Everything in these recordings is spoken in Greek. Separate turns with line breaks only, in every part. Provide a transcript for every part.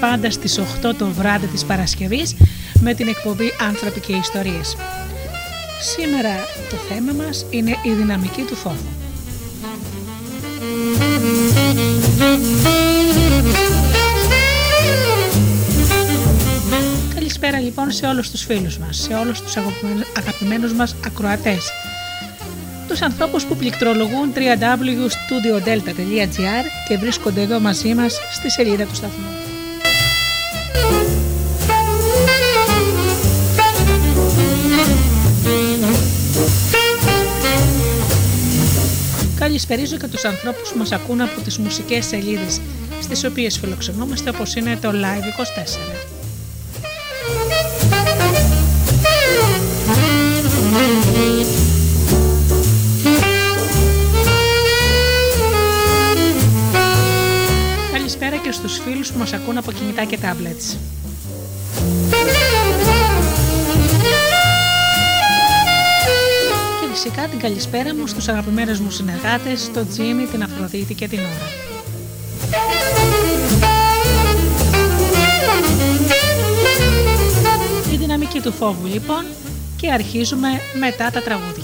Πάντα στις 8 το βράδυ της Παρασκευής με την εκπομπή «Άνθρωποι και Ιστορίες». Σήμερα το θέμα μας είναι η δυναμική του φόβου. Καλησπέρα λοιπόν σε όλους τους φίλους μας, σε όλους τους αγαπημένους- αγαπημένους μας ακροατές, τους ανθρώπους που πληκτρολογούν www.studiodelta.gr και βρίσκονται εδώ μαζί μας στη σελίδα του σταθμού. Καλησπερίζω και τους ανθρώπους που μας ακούν από τις μουσικές σελίδες στις οποίες φιλοξενούμαστε όπως είναι το Live 24. Καλησπέρα και στους φίλους που μας ακούν από κινητά και tablets. Φυσικά την καλησπέρα μου στους αγαπημένους μου συνεργάτες, τον Τζίμι, την Αφροδίτη και την Ωρα. Η δυναμική του φόβου λοιπόν και αρχίζουμε μετά τα τραγούδια.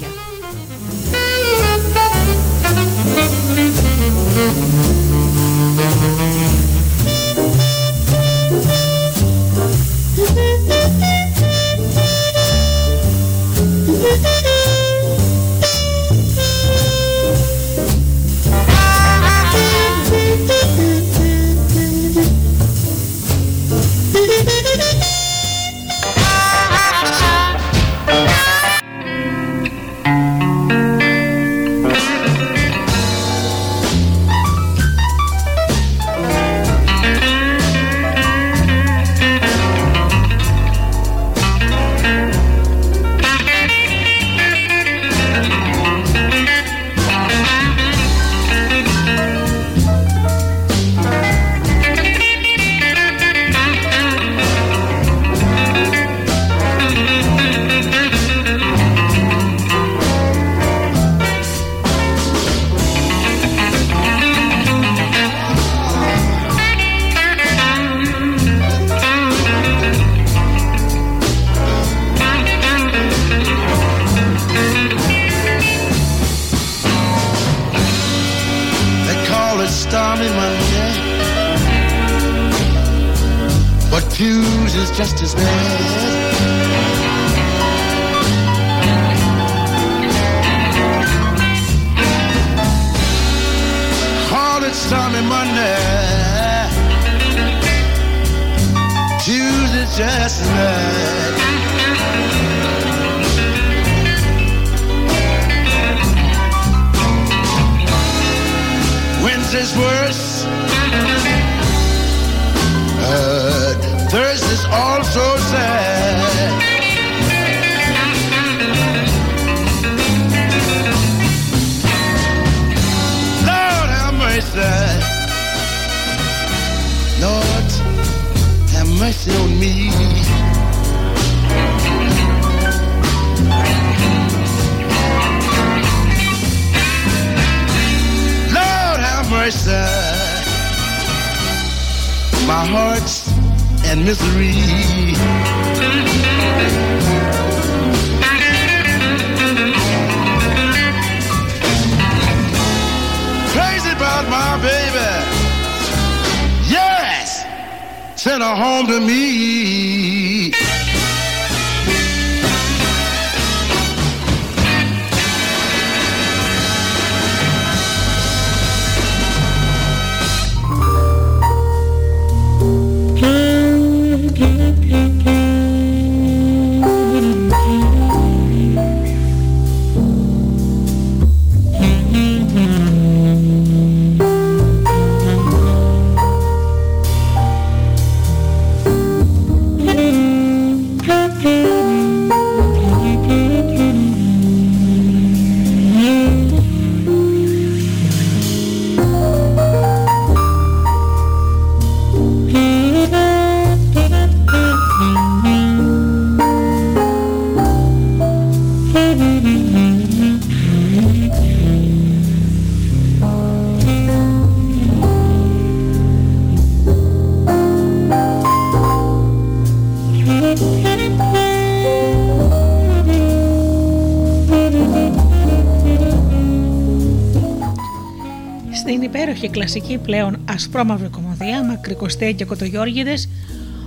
Στην υπέροχη κλασική πλέον ασπρόμαυρη κομμωδία Μακρικοστέ και Κοτογιώργιδες,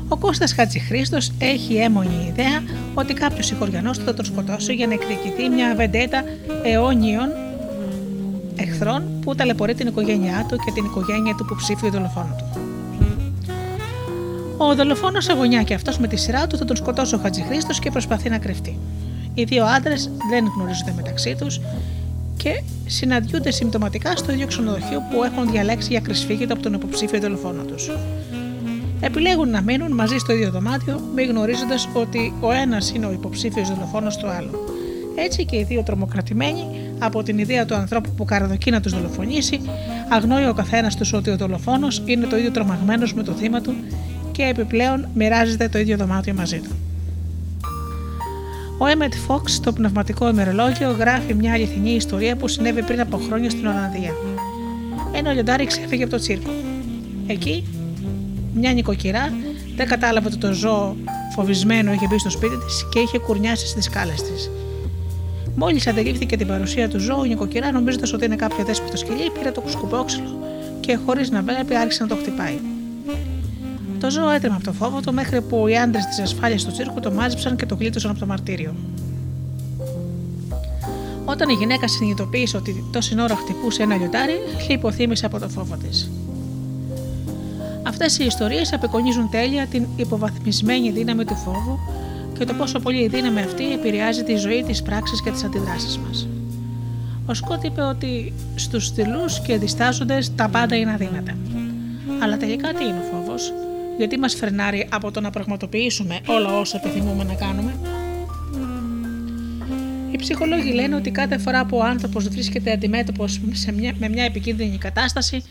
ο Κώστας Χατζηχρήστος έχει έμονη ιδέα ότι κάποιος συγχωριανός θα τον σκοτώσει για να εκδικηθεί μια βεντέτα αιώνιων εχθρών που ταλαιπωρεί την οικογένειά του και την οικογένεια του υποψήφιου δολοφόνου του. Ο δολοφόνος αγωνιά και αυτός με τη σειρά του θα τον σκοτώσει ο Χατζηχρήστος και προσπαθεί να κρυφτεί. Οι δύο άντρες δεν γνωρίζονται μεταξύ τους και συναντιούνται συμπτωματικά στο ίδιο ξενοδοχείο που έχουν διαλέξει για κρυσφύγητο από τον υποψήφιο δολοφόνο τους. Επιλέγουν να μείνουν μαζί στο ίδιο δωμάτιο, μη γνωρίζοντας ότι ο ένας είναι ο υποψήφιος δολοφόνος του άλλου. Έτσι και οι δύο τρομοκρατημένοι από την ιδέα του ανθρώπου που καραδοκεί να τους δολοφονήσει, αγνώει ο καθένας τους ότι ο δολοφόνος είναι το ίδιο τρομαγμένος με το θύμα του και επιπλέον μοιράζεται το ίδιο δωμάτιο μαζί του. Ο Έμετ Φόξ στο πνευματικό ημερολόγιο γράφει μια αληθινή ιστορία που συνέβη πριν από χρόνια στην Ολλανδία. Ένα λιοντάρι ξέφυγε από το τσίρκο. Εκεί, μια νοικοκυρά δεν κατάλαβε ότι το ζώο φοβισμένο είχε μπει στο σπίτι της και είχε κουρνιάσει στις σκάλες της. Μόλις αντιλήφθηκε την παρουσία του ζώου, η νοικοκυρά, νομίζοντας ότι είναι κάποιο δέσποτο σκυλί, πήρε το σκουπόξυλο και χωρίς να βλέπει άρχισε να το χτυπάει. Το ζώο έτρεμε από το φόβο του μέχρι που οι άντρες της ασφάλειας του τσίρκου το μάζεψαν και το γλίτωσαν από το μαρτύριο. Όταν η γυναίκα συνειδητοποίησε ότι τόση ώρα χτυπούσε ένα λιοντάρι, υποθύμησε από το φόβο της. Αυτές οι ιστορίες απεικονίζουν τέλεια την υποβαθμισμένη δύναμη του φόβου και το πόσο πολύ η δύναμη αυτή επηρεάζει τη ζωή, τις πράξεις και τις αντιδράσεις μας. Ο Σκότ είπε ότι στους στυλού και διστάζοντες τα πάντα είναι αδύνατα. Αλλά τελικά τι είναι ο φόβος, γιατί μας φρενάρει από το να πραγματοποιήσουμε όλα όσα επιθυμούμε να κάνουμε. Οι ψυχολόγοι λένε ότι κάθε φορά που ο άνθρωπος βρίσκεται αντιμέτωπος σε μια, με μια επικίνδυνη κατάσταση,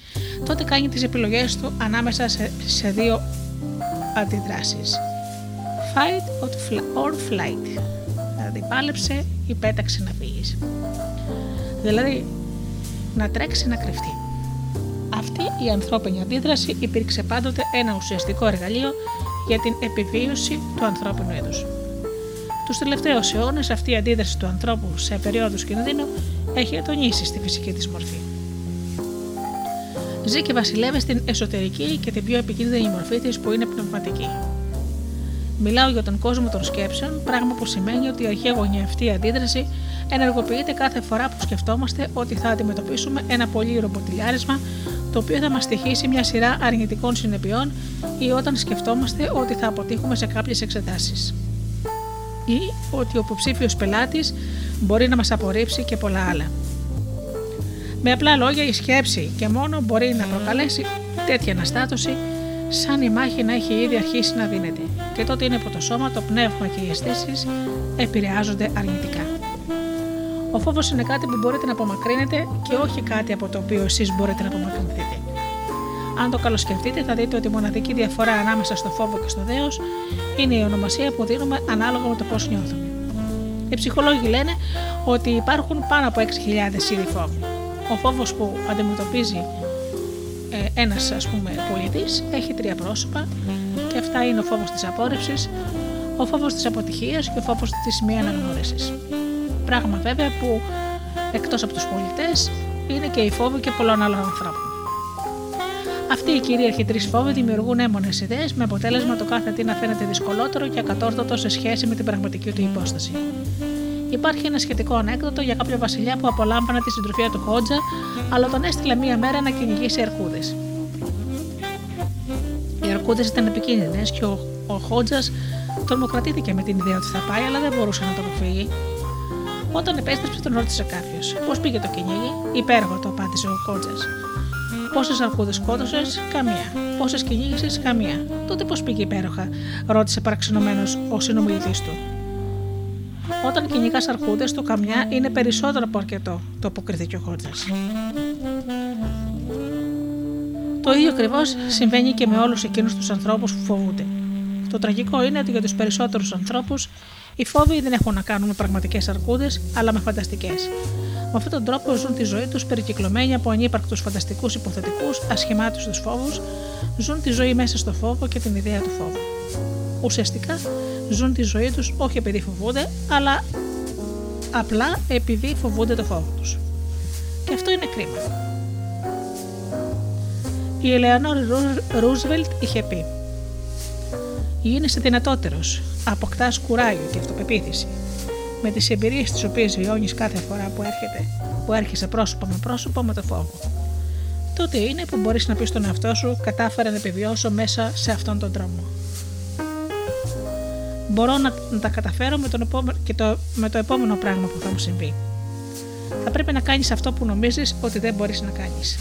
τότε κάνει τις επιλογές του ανάμεσα σε, σε δύο αντιδράσεις. Fight or flight. Δηλαδή πάλεψε ή πέταξε να φύγεις. Δηλαδή να τρέξει να κρυφτεί. Αυτή η ανθρώπινη αντίδραση υπήρξε πάντοτε ένα ουσιαστικό εργαλείο για την επιβίωση του ανθρώπινου είδους. Τους τελευταίους αιώνες, αυτή η αντίδραση του ανθρώπου σε περίοδου κινδύνου έχει ατονίσει στη φυσική της μορφή. ζει και βασιλεύει στην εσωτερική και την πιο επικίνδυνη μορφή της που είναι πνευματική. Μιλάω για τον κόσμο των σκέψεων, πράγμα που σημαίνει ότι η αρχαία αυτή αντίδραση ενεργοποιείται κάθε φορά που σκεφτόμαστε ότι θα αντιμετωπίσουμε ένα πολύ ρομποτιλιάρισμα το οποίο θα μας στοιχήσει μια σειρά αρνητικών συνεπειών ή όταν σκεφτόμαστε ότι θα αποτύχουμε σε κάποιες εξετάσεις. Ή ότι ο υποψήφιος πελάτης μπορεί να μας απορρίψει και πολλά άλλα. Με απλά λόγια, η σκέψη και μόνο μπορεί να προκαλέσει τέτοια αναστάτωση, σαν η μάχη να έχει ήδη αρχίσει να δίνεται. Και τότε είναι που το σώμα, το πνεύμα και οι αισθήσεις επηρεάζονται αρνητικά. Ο φόβος είναι κάτι που μπορείτε να απομακρύνετε και όχι κάτι από το οποίο εσείς μπορείτε να απομακρυνθείτε. Αν το καλοσκεφτείτε, θα δείτε ότι η μοναδική διαφορά ανάμεσα στο φόβο και στο δέος είναι η ονομασία που δίνουμε ανάλογα με το πώς νιώθουμε. Οι ψυχολόγοι λένε ότι υπάρχουν πάνω από 6.000 είδη φόβου. Ο φόβος που αντιμετωπίζει ε, ένας ας πούμε πολιτής έχει τρία πρόσωπα και αυτά είναι ο φόβος της απόρριψης, ο φόβος της αποτυχίας και ο φόβος της μη αναγνώρισης. Πράγμα βέβαια που εκτός από τους πολιτές είναι και οι φόβοι και πολλών άλλων ανθρώπων. Αυτοί οι κυρίαρχοι τρεις φόβοι δημιουργούν έμονες ιδέες με αποτέλεσμα το κάθε τι να φαίνεται δυσκολότερο και ακατόρθωτο σε σχέση με την πραγματική του υπόσταση. Υπάρχει ένα σχετικό ανέκδοτο για κάποιο βασιλιά που απολάμβανε τη συντροφιά του Χότζα, αλλά τον έστειλε μία μέρα να κυνηγήσει αρκούδε. Οι αρκούδε ήταν επικίνδυνες και ο, ο Χότζας τρομοκρατήθηκε με την ιδέα ότι θα πάει, αλλά δεν μπορούσε να το αποφύγει. Όταν επέστρεψε, τον ρώτησε κάποιος: Πώς πήγε το κυνήγι, Υπέργο, το απάντησε ο Χότζας. Πόσες αρκούδε σκότωσες, Καμία. Πόσες κυνήγησες, Καμία. Τότε πώς πήγε υπέροχα, ρώτησε παραξενωμένος ο συνομιλητής του. Όταν κυνηγά αρκούδε, το καμιά είναι περισσότερο από αρκετό, το αποκρίθηκε ο Χότζα. Το ίδιο ακριβώς συμβαίνει και με όλους εκείνους τους ανθρώπους που φοβούνται. Το τραγικό είναι ότι για τους περισσότερους ανθρώπους οι φόβοι δεν έχουν να κάνουν με πραγματικές αρκούδε, αλλά με φανταστικές. Με αυτόν τον τρόπο ζουν τη ζωή τους περικυκλωμένοι από ανύπαρκτους φανταστικούς υποθετικούς, ασχημάτους τους φόβους, ζουν τη ζωή μέσα στο φόβο και την ιδέα του φόβου. Ουσιαστικά ζουν τη ζωή τους όχι επειδή φοβούνται, αλλά απλά επειδή φοβούνται το φόβο τους. Και αυτό είναι κρίμα. Η Ελεανόρ Ρούσβελτ είχε πει: Γίνεσαι δυνατότερος, αποκτάς κουράγιο και αυτοπεποίθηση. Με τις εμπειρίες τις οποίες βιώνεις κάθε φορά που, έρχεται, που έρχεσαι πρόσωπο με πρόσωπο με το φόβο. Τότε είναι που μπορείς να πεις στον εαυτό σου: Κατάφερα να επιβιώσω μέσα σε αυτόν τον δρόμο. Μπορώ να, να τα καταφέρω με, τον επόμενο, και το, με το επόμενο πράγμα που θα μου συμβεί. Θα πρέπει να κάνεις αυτό που νομίζεις ότι δεν μπορείς να κάνεις.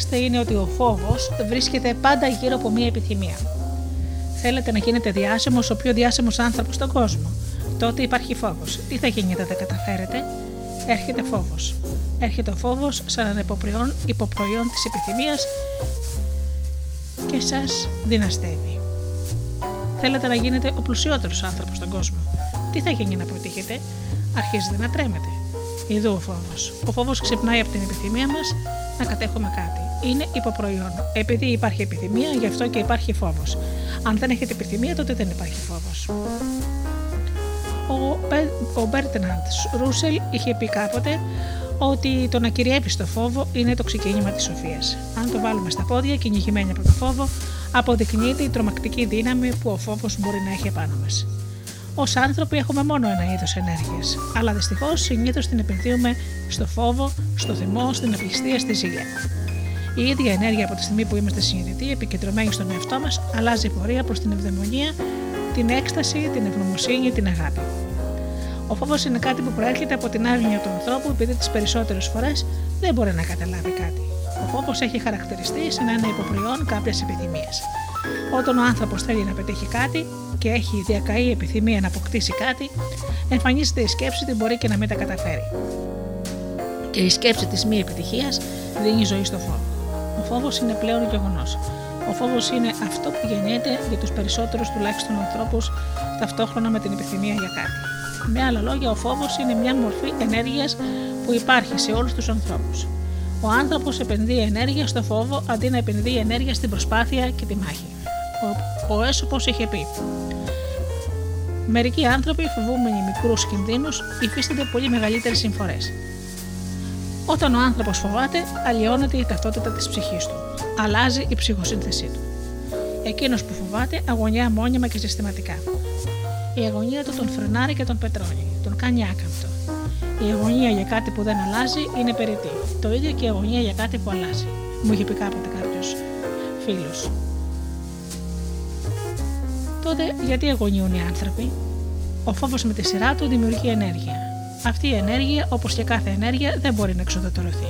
Θυμάστε είναι ότι ο φόβος βρίσκεται πάντα γύρω από μία επιθυμία. Θέλετε να γίνετε διάσημος, ο πιο διάσημος άνθρωπος στον κόσμο. Τότε υπάρχει φόβος. Τι θα γίνει όταν δεν καταφέρετε, έρχεται φόβος. Έρχεται ο φόβος σαν ένα υποπροϊόν, υποπροϊόν της επιθυμίας και σας δυναστεύει. Θέλετε να γίνετε ο πλουσιότερος άνθρωπος στον κόσμο. Τι θα γίνει να προτύχετε, αρχίζετε να τρέμετε. Ιδού ο φόβος. Ο φόβος ξυπνάει από την επιθυμία μας να κατέχουμε κάτι. Είναι υποπροϊόν. Επειδή υπάρχει επιθυμία, γι' αυτό και υπάρχει φόβος. Αν δεν έχετε επιθυμία, τότε δεν υπάρχει φόβος. Ο, ο Μπέρτεναντ Ρούσελ είχε πει κάποτε ότι το να κυριεύει στο φόβο είναι το ξεκίνημα της σοφίας. Αν το βάλουμε στα πόδια, κυνηγημένοι από το φόβο, αποδεικνύεται η τρομακτική δύναμη που ο φόβος μπορεί να έχει επάνω μας. Ω άνθρωποι έχουμε μόνο ένα είδος ενέργειας, αλλά δυστυχώς συνήθως την επενδύουμε στο φόβο, στο θυμό, στην απληστία, στη ζήλια. Η ίδια ενέργεια από τη στιγμή που είμαστε συνειδητοί, επικεντρωμένοι στον εαυτό μας, αλλάζει πορεία προς την ευδαιμονία, την έκσταση, την ευγνωμοσύνη, την αγάπη. Ο φόβος είναι κάτι που προέρχεται από την άγνοια του ανθρώπου, επειδή τις περισσότερες φορές δεν μπορεί να καταλάβει κάτι. Ο φόβος έχει χαρακτηριστεί σαν ένα υποπροϊόν κάποιας επιθυμίας. Όταν ο άνθρωπος θέλει να πετύχει κάτι και έχει διακαή επιθυμία να αποκτήσει κάτι, εμφανίζεται η σκέψη ότι μπορεί και να μην τα καταφέρει. Και η σκέψη της μη επιτυχίας δίνει ζωή στο φόβο. Ο φόβος είναι πλέον γεγονός. Ο φόβος είναι αυτό που γεννιέται για τους περισσότερους τουλάχιστον ανθρώπους ταυτόχρονα με την επιθυμία για κάτι. Με άλλα λόγια, ο φόβος είναι μια μορφή ενέργειας που υπάρχει σε όλους τους ανθρώπους. Ο άνθρωπος επενδύει ενέργεια στο φόβο αντί να επενδύει ενέργεια στην προσπάθεια και τη μάχη. Ο, ο Έσωπος είχε πει: Μερικοί άνθρωποι, φοβούμενοι μικρούς κινδύνους, υφίστανται πολύ μεγαλύτερες συμφορές. Όταν ο άνθρωπος φοβάται, αλλοιώνεται η ταυτότητα της ψυχής του. Αλλάζει η ψυχοσύνθεσή του. Εκείνος που φοβάται αγωνιά μόνιμα και συστηματικά. Η αγωνία του τον φρενάρει και τον πετρώνει, τον κάνει άκαμπτο. Η αγωνία για κάτι που δεν αλλάζει είναι περιττή. Το ίδιο και η αγωνία για κάτι που αλλάζει. Μου είχε πει κάποτε κάποιος φίλος. Τότε γιατί αγωνιούν οι άνθρωποι; Ο φόβος με τη σειρά του δημιουργεί ενέργεια. Αυτή η ενέργεια, όπως και κάθε ενέργεια, δεν μπορεί να εξοδετερωθεί.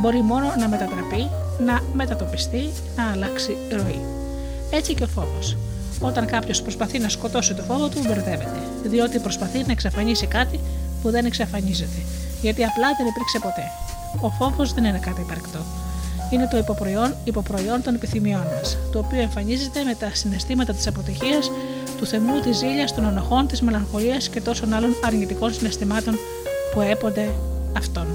Μπορεί μόνο να μετατραπεί, να μετατοπιστεί, να αλλάξει ροή. Έτσι και ο φόβος. Όταν κάποιος προσπαθεί να σκοτώσει το φόβο του, μπερδεύεται, διότι προσπαθεί να εξαφανίσει κάτι που δεν εξαφανίζεται, γιατί απλά δεν υπήρξε ποτέ. Ο φόβος δεν είναι κάτι υπαρκτό. Είναι το υποπροϊόν, υποπροϊόν των επιθυμιών μας, το οποίο εμφανίζεται με τα συναισθήματα της αποτυχίας, του θεμού, της ζήλιας, των ανοχών, της μελαγχολίας και τόσων άλλων αρνητικών συναισθημάτων που έπονται αυτόν.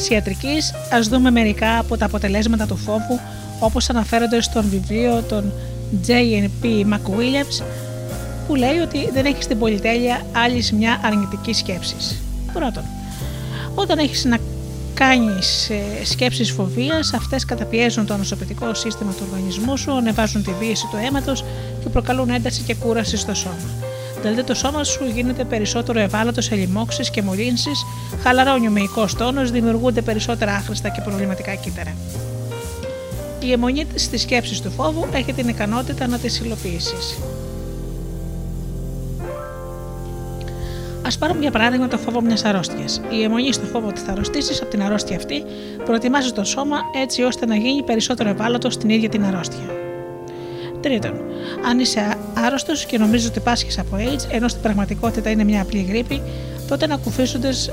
Της ιατρικής ας δούμε μερικά από τα αποτελέσματα του φόβου όπως αναφέρονται στον βιβλίο των J.N.P. McWilliams που λέει ότι δεν έχεις στην πολυτέλεια άλλης μια αρνητικής σκέψης. Πρώτον, όταν έχεις να κάνεις ε, σκέψεις φοβίας, αυτές καταπιέζουν το νοσοποιητικό σύστημα του οργανισμού σου, ανεβάζουν τη βίαση του αίματος και προκαλούν ένταση και κούραση στο σώμα. Δηλαδή το σώμα σου γίνεται περισσότερο ευάλωτο σε λοιμώξεις και μολύνσεις, χαλαρώνει ο μυϊκό τόνος, δημιουργούνται περισσότερα άχρηστα και προβληματικά κύτταρα. Η αιμονή στις σκέψεις του φόβου έχει την ικανότητα να τις υλοποιήσεις. Α πάρουμε για παράδειγμα το φόβο μιας αρρώστιας. Η αιμονή στο φόβο ότι θα αρρωστήσει από την αρρώστια αυτή προετοιμάζει το σώμα έτσι ώστε να γίνει περισσότερο ευάλωτο στην ίδια την αρρώστια. Τρίτον, αν είσαι άρρωστος και νομίζεις ότι πάσχεις από AIDS, ενώ στην πραγματικότητα είναι μια απλή γρήπη, τότε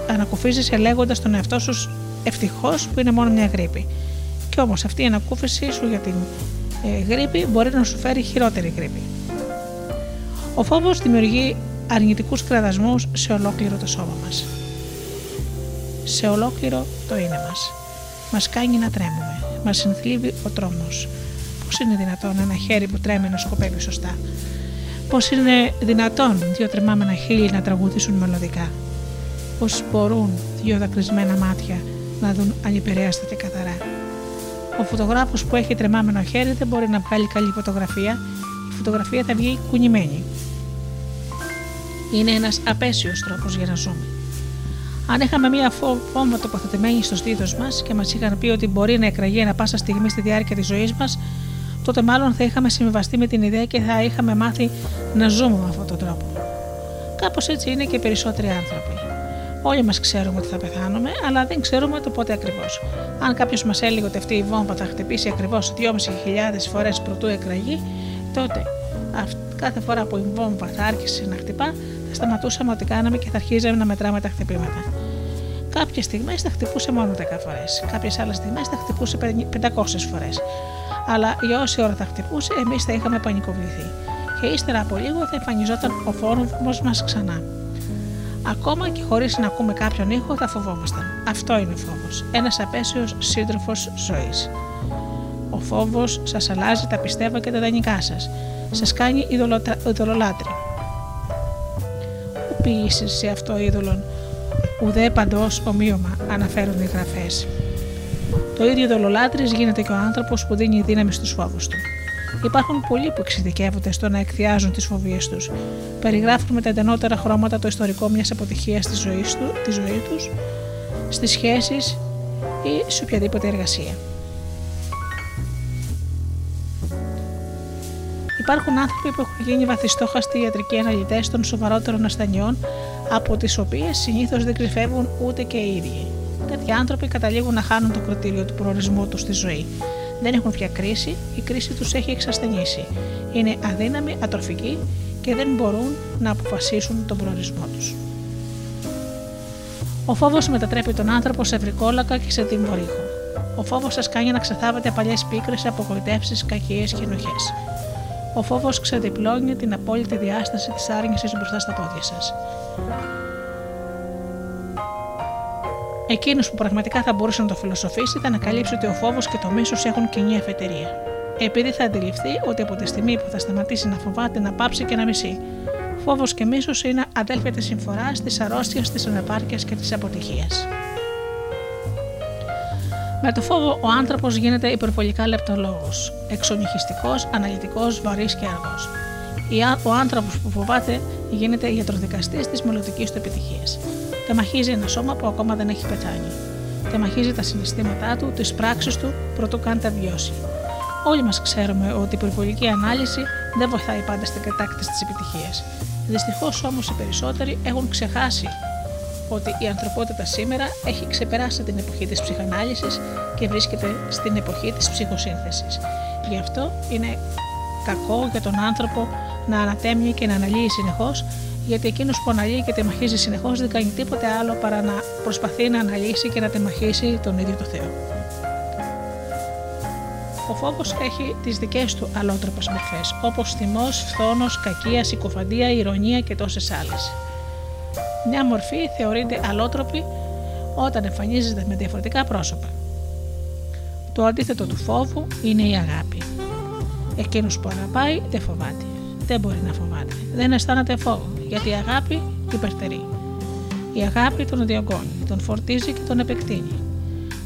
ανακουφίζει λέγοντας τον εαυτό σου ευτυχώς που είναι μόνο μια γρήπη. Και όμως αυτή η ανακούφιση σου για την ε, γρήπη μπορεί να σου φέρει χειρότερη γρήπη. Ο φόβος δημιουργεί αρνητικούς κραδασμούς σε ολόκληρο το σώμα μας. Σε ολόκληρο το είναι μας. Μας κάνει να τρέμουμε. Μας συνθλίβει ο τρόμος Πώς είναι δυνατόν ένα χέρι που τρέμει να σκοπεύει σωστά; Πώς είναι δυνατόν δύο τρεμάμενα χείλη να τραγουδήσουν μελωδικά; Πώ μπορούν δύο δακρυσμένα μάτια να δουν ανυπηρέαστα και καθαρά. Ο φωτογράφος που έχει τρεμάμενο χέρι δεν μπορεί να βγάλει καλή φωτογραφία. Η φωτογραφία θα βγει κουνημένη. Είναι ένας απέσιος τρόπος για να ζούμε. Αν είχαμε μία φόμμα τοποθετημένη στο στήθος μας και μας είχαν πει ότι μπορεί να εκραγεί ανα πάσα στιγμή στη διάρκεια της ζωής μας, τότε μάλλον θα είχαμε συμβιβαστεί με την ιδέα και θα είχαμε μάθει να ζούμε με αυτόν τον τρόπο. Κάπως έτσι είναι και οι περισσότεροι άνθρωποι. Όλοι μας ξέρουμε ότι θα πεθάνουμε, αλλά δεν ξέρουμε το πότε ακριβώς. Αν κάποιος μας έλεγε ότι αυτή η βόμβα θα χτυπήσει ακριβώς 2.500 φορές πρωτού εκραγεί, τότε κάθε φορά που η βόμβα θα άρχισε να χτυπά, θα σταματούσαμε ό,τι κάναμε και θα αρχίζαμε να μετράμε τα χτυπήματα. Κάποιες στιγμές θα χτυπούσε μόνο 10 φορές, κάποιες άλλες στιγμές θα χτυπούσε 500 φορές αλλά για όση ώρα θα χτυπούσε, εμείς θα είχαμε πανικοβληθεί. Και ύστερα από λίγο θα εμφανιζόταν ο φόβο μας ξανά. Ακόμα και χωρίς να ακούμε κάποιον ήχο, θα φοβόμασταν. Αυτό είναι ο φόβος. Ένας απέσιος σύντροφος ζωής. Ο φόβος σας αλλάζει τα πιστεύω και τα δανεικά σας. Σας κάνει ειδωλολάτρη. Πού ποιήσει σε αυτό είδωλον, ουδέ παντός ομοίωμα, αναφέρουν οι γραφές. Το ίδιο δολολάτρη γίνεται και ο άνθρωπος που δίνει δύναμη στους φόβους του. Υπάρχουν πολλοί που εξειδικεύονται στο να εκθιάζουν τις φοβίες τους. Περιγράφουν με τα εντενότερα χρώματα το ιστορικό μιας αποτυχίας στη ζωής, του, της ζωή τους, στις σχέσεις ή σε οποιαδήποτε εργασία. Υπάρχουν άνθρωποι που έχουν γίνει βαθιστόχαστοι ιατρικοί αναλυτές των σοβαρότερων ασθενειών, από τις οποίες συνήθως δεν κρυφεύουν ούτε και οι ίδιοι. Τέτοιοι άνθρωποι καταλήγουν να χάνουν το κριτήριο του προορισμού τους στη ζωή. Δεν έχουν πια κρίση, η κρίση τους έχει εξασθενήσει. Είναι αδύναμοι, ατροφικοί και δεν μπορούν να αποφασίσουν τον προορισμό τους. Ο φόβος μετατρέπει τον άνθρωπο σε βρικόλακα και σε τιμωρήχο. Ο φόβος σας κάνει να ξεθάβετε παλιές πίκρες, απογοητεύσεις, κακίες και ενοχές. Ο φόβος ξεδιπλώνει την απόλυτη διάσταση της άρνησης μπροστά στα πόδια σας. Εκείνος που πραγματικά θα μπορούσε να το φιλοσοφήσει θα ανακαλύψει ότι ο φόβος και το μίσος έχουν κοινή αφετηρία. Επειδή θα αντιληφθεί ότι από τη στιγμή που θα σταματήσει να φοβάται, να πάψει και να μισεί. Φόβος και μίσος είναι αδέλφια της συμφοράς, της αρρώστιας, της ανεπάρκειας και της αποτυχίας. Με το φόβο ο άνθρωπος γίνεται υπερβολικά λεπτολόγος, εξονυχιστικός, αναλυτικός, βαρύς και αργός. Ο άνθρωπος που φοβάται γίνεται ιατροδικαστή της μελλοντικής του επιτυχίας. Τεμαχίζει ένα σώμα που ακόμα δεν έχει πεθάνει. Τεμαχίζει τα συναισθήματά του, τις πράξεις του, προτού καν τα βιώσει. Όλοι μας ξέρουμε ότι η υπερβολική ανάλυση δεν βοηθάει πάντα στην κατάκτηση της επιτυχίας. Δυστυχώς όμως οι περισσότεροι έχουν ξεχάσει ότι η ανθρωπότητα σήμερα έχει ξεπεράσει την εποχή της ψυχανάλυσης και βρίσκεται στην εποχή της ψυχοσύνθεσης. Γι' αυτό είναι κακό για τον άνθρωπο να ανατέμει και να αναλύει συνεχώς γιατί εκείνος που αναλύει και τεμαχίζει συνεχώς δεν κάνει τίποτε άλλο παρά να προσπαθεί να αναλύσει και να τεμαχίσει τον ίδιο το Θεό. Ο φόβος έχει τις δικές του αλότροπες μορφές, όπως θυμός, φθόνος, κακίας, συκοφαντία, ηρωνία και τόσες άλλες. Μια μορφή θεωρείται αλότροπη όταν εμφανίζεται με διαφορετικά πρόσωπα. Το αντίθετο του φόβου είναι η αγάπη. Εκείνος που αγαπάει δεν φοβάται. Δεν μπορεί να φοβάται. Δεν αισθάνεται φόβο, γιατί η αγάπη υπερτερεί. Η αγάπη τον διωγγώνει, τον φορτίζει και τον επεκτείνει.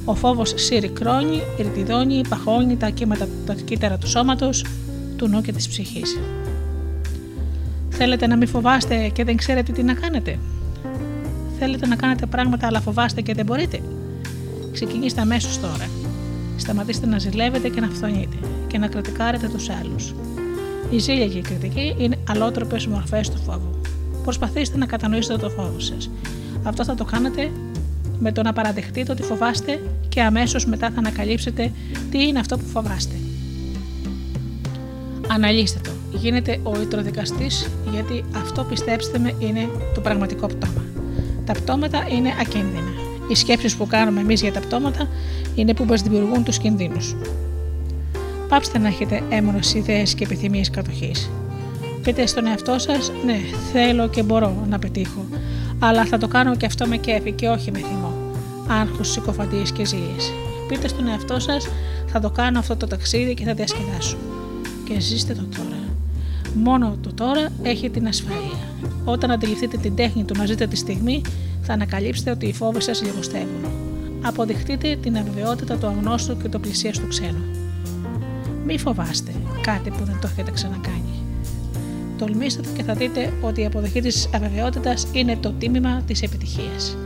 Ο φόβος συρρικρώνει, ρητιδώνει, παχώνει τα κύματα, τα κύτταρα του σώματος, του νου και της ψυχής. Θέλετε να μην φοβάστε και δεν ξέρετε τι να κάνετε; Θέλετε να κάνετε πράγματα αλλά φοβάστε και δεν μπορείτε; Ξεκινήστε αμέσως τώρα. Σταματήστε να ζηλεύετε και να φθονείτε και να κρατικάρετε τους άλλους. Η ζήλια και η κριτική είναι αλότροπες μορφές του φόβου. Προσπαθήστε να κατανοήσετε το φόβο σας. Αυτό θα το κάνετε με το να παραδεχτείτε ότι φοβάστε και αμέσως μετά θα ανακαλύψετε τι είναι αυτό που φοβάστε. Αναλύστε το. Γίνετε ο ιτροδικαστής γιατί αυτό πιστέψτε με είναι το πραγματικό πτώμα. Τα πτώματα είναι ακίνδυνα. Οι σκέψεις που κάνουμε εμείς για τα πτώματα είναι που μας δημιουργούν τους κινδύνους. Πάψτε να έχετε έμονε ιδέες και επιθυμίες κατοχής. Πείτε στον εαυτό σας: Ναι, θέλω και μπορώ να πετύχω, αλλά θα το κάνω και αυτό με κέφι και όχι με θυμό. Άγχος, συκοφαντίες και ζήλιε. Πείτε στον εαυτό σας: Θα το κάνω αυτό το ταξίδι και θα διασκεδάσω. Και ζήστε το τώρα. Μόνο το τώρα έχει την ασφαλεία. Όταν αντιληφθείτε την τέχνη του να ζείτε τη στιγμή, θα ανακαλύψετε ότι οι φόβοι σας λιγοστεύουν. Αποδειχτείτε την αβεβαιότητα του αγνώστου και το πλησία του ξένου. Μη φοβάστε κάτι που δεν το έχετε ξανακάνει. Τολμήστε το και θα δείτε ότι η αποδοχή της αβεβαιότητας είναι το τίμημα της επιτυχίας.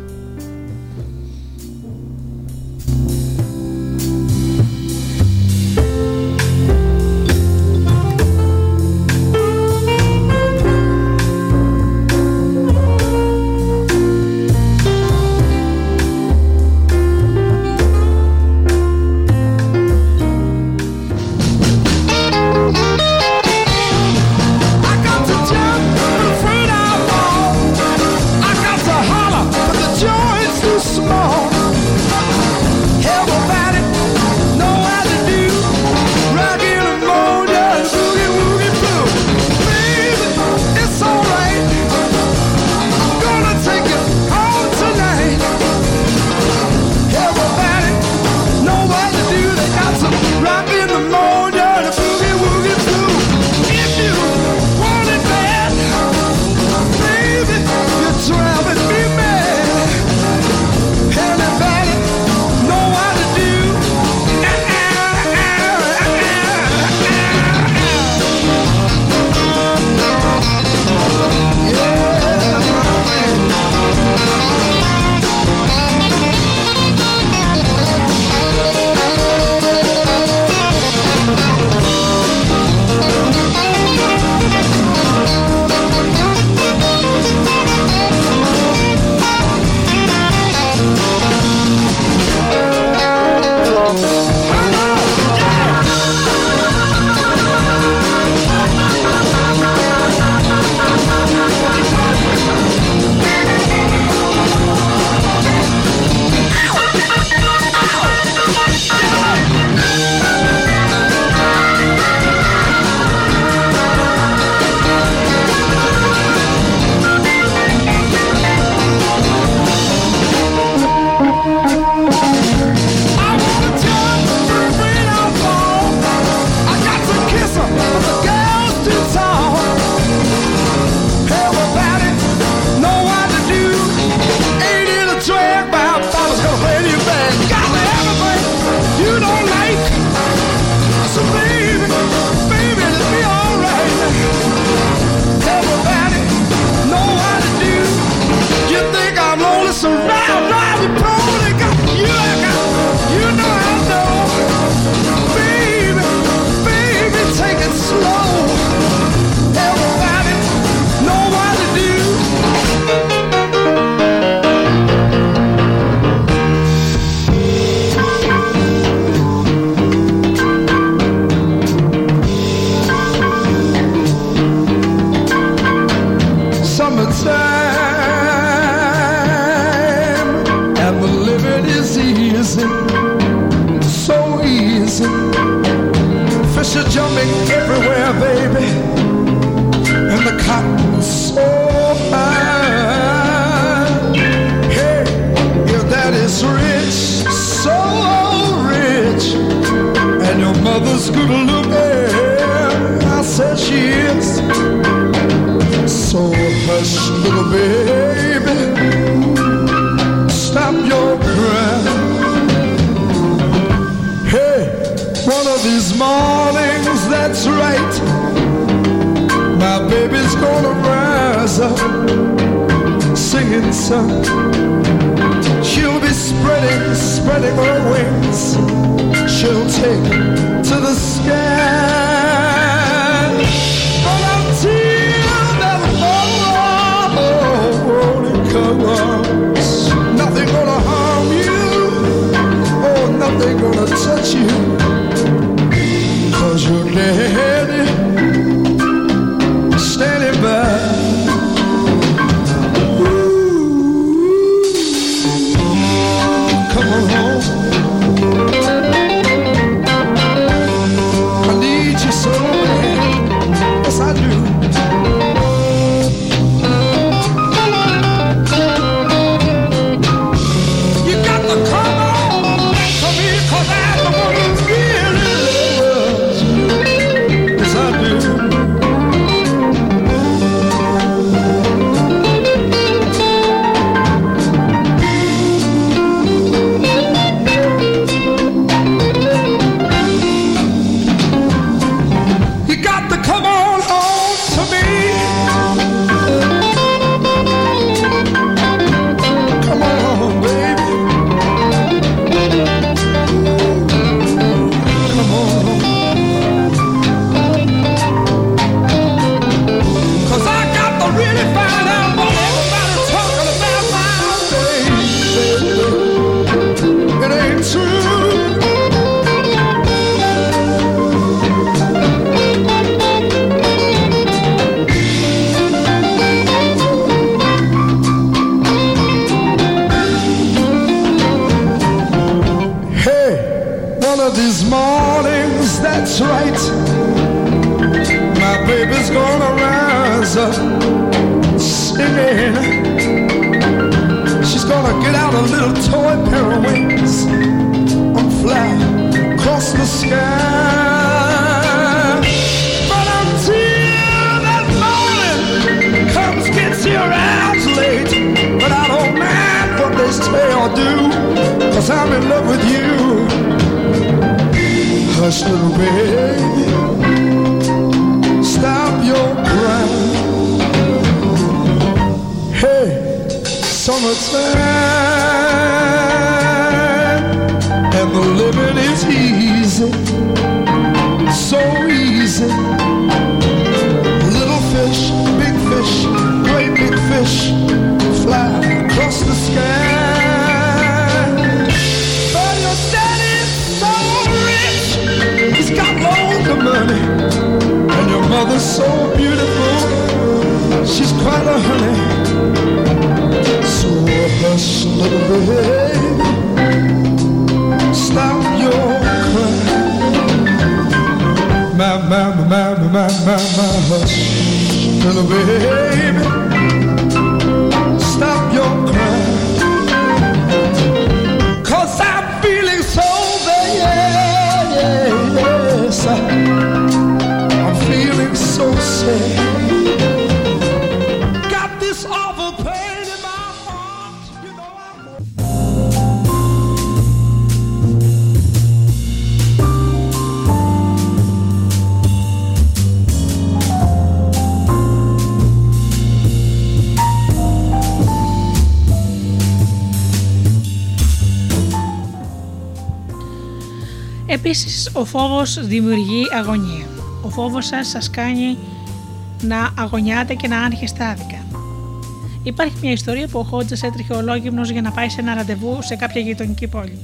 my, my, my, my, my, my,
hush, little baby.
Επίσης, ο φόβος δημιουργεί αγωνία. Ο φόβος σας σας κάνει να αγωνιάτε και να άγχεστε άδικα. Υπάρχει μια ιστορία που ο Χότζα έτρεχε ολόγυμνος για να πάει σε ένα ραντεβού σε κάποια γειτονική πόλη.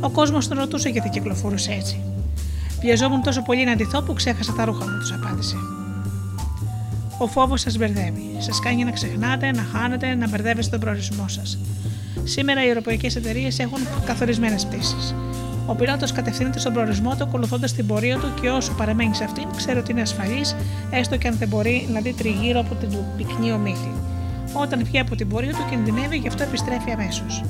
Ο κόσμος τον ρωτούσε γιατί κυκλοφορούσε έτσι. Βιαζόμουν τόσο πολύ να ντυθώ που ξέχασα τα ρούχα μου, τους απάντησε. Ο φόβος σας μπερδεύει. Σας κάνει να ξεχνάτε, να χάνετε, να μπερδεύεστε τον προορισμό σας. Σήμερα οι ευρωπαϊκές εταιρείες έχουν καθορισμένες πτήσεις. Ο πιλότος κατευθύνεται στον προορισμό του ακολουθώντας την πορεία του και όσο παραμένει σε αυτήν, ξέρει ότι είναι ασφαλής, έστω και αν δεν μπορεί να δει τριγύρω από την πυκνή ομίχλη. Όταν βγει από την πορεία του, κινδυνεύει, γι' αυτό επιστρέφει αμέσως.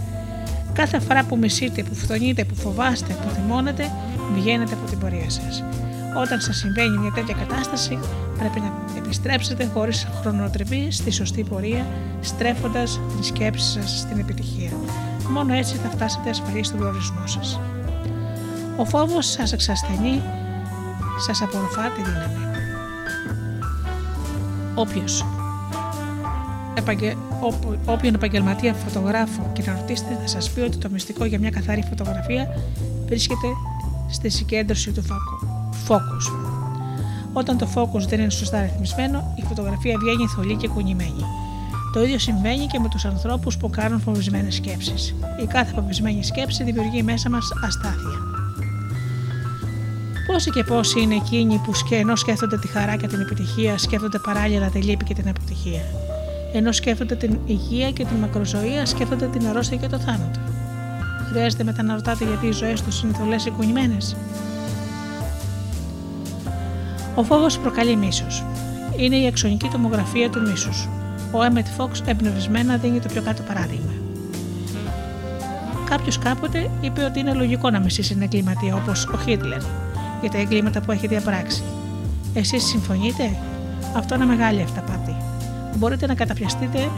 Κάθε φορά που μισείτε, που φθονείτε, που φοβάστε, που θυμώνετε, βγαίνετε από την πορεία σας. Όταν σας συμβαίνει μια τέτοια κατάσταση, πρέπει να επιστρέψετε χωρίς χρονοτρεπή στη σωστή πορεία, στρέφοντας τη σκέψη σας στην επιτυχία. Μόνο έτσι θα φτάσετε ασφαλείς στον προορισμό σας. Ο φόβος σας εξασθενεί, σας απορροφά τη δύναμη. Όποιος επαγγε... όποιον επαγγελματία φωτογράφο και να ρωτήσετε θα σας πει ότι το μυστικό για μια καθαρή φωτογραφία βρίσκεται στη συγκέντρωση του φόκους. Όταν το focus δεν είναι σωστά ρυθμισμένο, η φωτογραφία βγαίνει θολή και κουνημένη. Το ίδιο συμβαίνει και με τους ανθρώπους που κάνουν φοβισμένες σκέψεις. Η κάθε φοβισμένη σκέψη δημιουργεί μέσα μας αστάθεια. Πόσοι και πόσοι είναι εκείνοι που ενώ σκέφτονται τη χαρά και την επιτυχία, σκέφτονται παράλληλα τη λύπη και την αποτυχία. Ενώ σκέφτονται την υγεία και την μακροζωία, σκέφτονται την αρρώστια και το θάνατο. Χρειάζεται μετά να ρωτάτε γιατί οι ζωές τους είναι θολές ή κουνημένες. Ο φόβος προκαλεί μίσος. Είναι η εξονική τομογραφία του μίσους. Ο Έμετ Φόξ εμπνευσμένα δίνει το πιο κάτω παράδειγμα. Κάποιος κάποτε είπε ότι είναι λογικό να μισήσει ένα εγκληματία όπως ο Χίτλερ για τα εγκλήματα που έχει διαπράξει. Εσείς συμφωνείτε, αυτό είναι μεγάλη αυταπάτη. Μπορείτε να καταπιαστείτε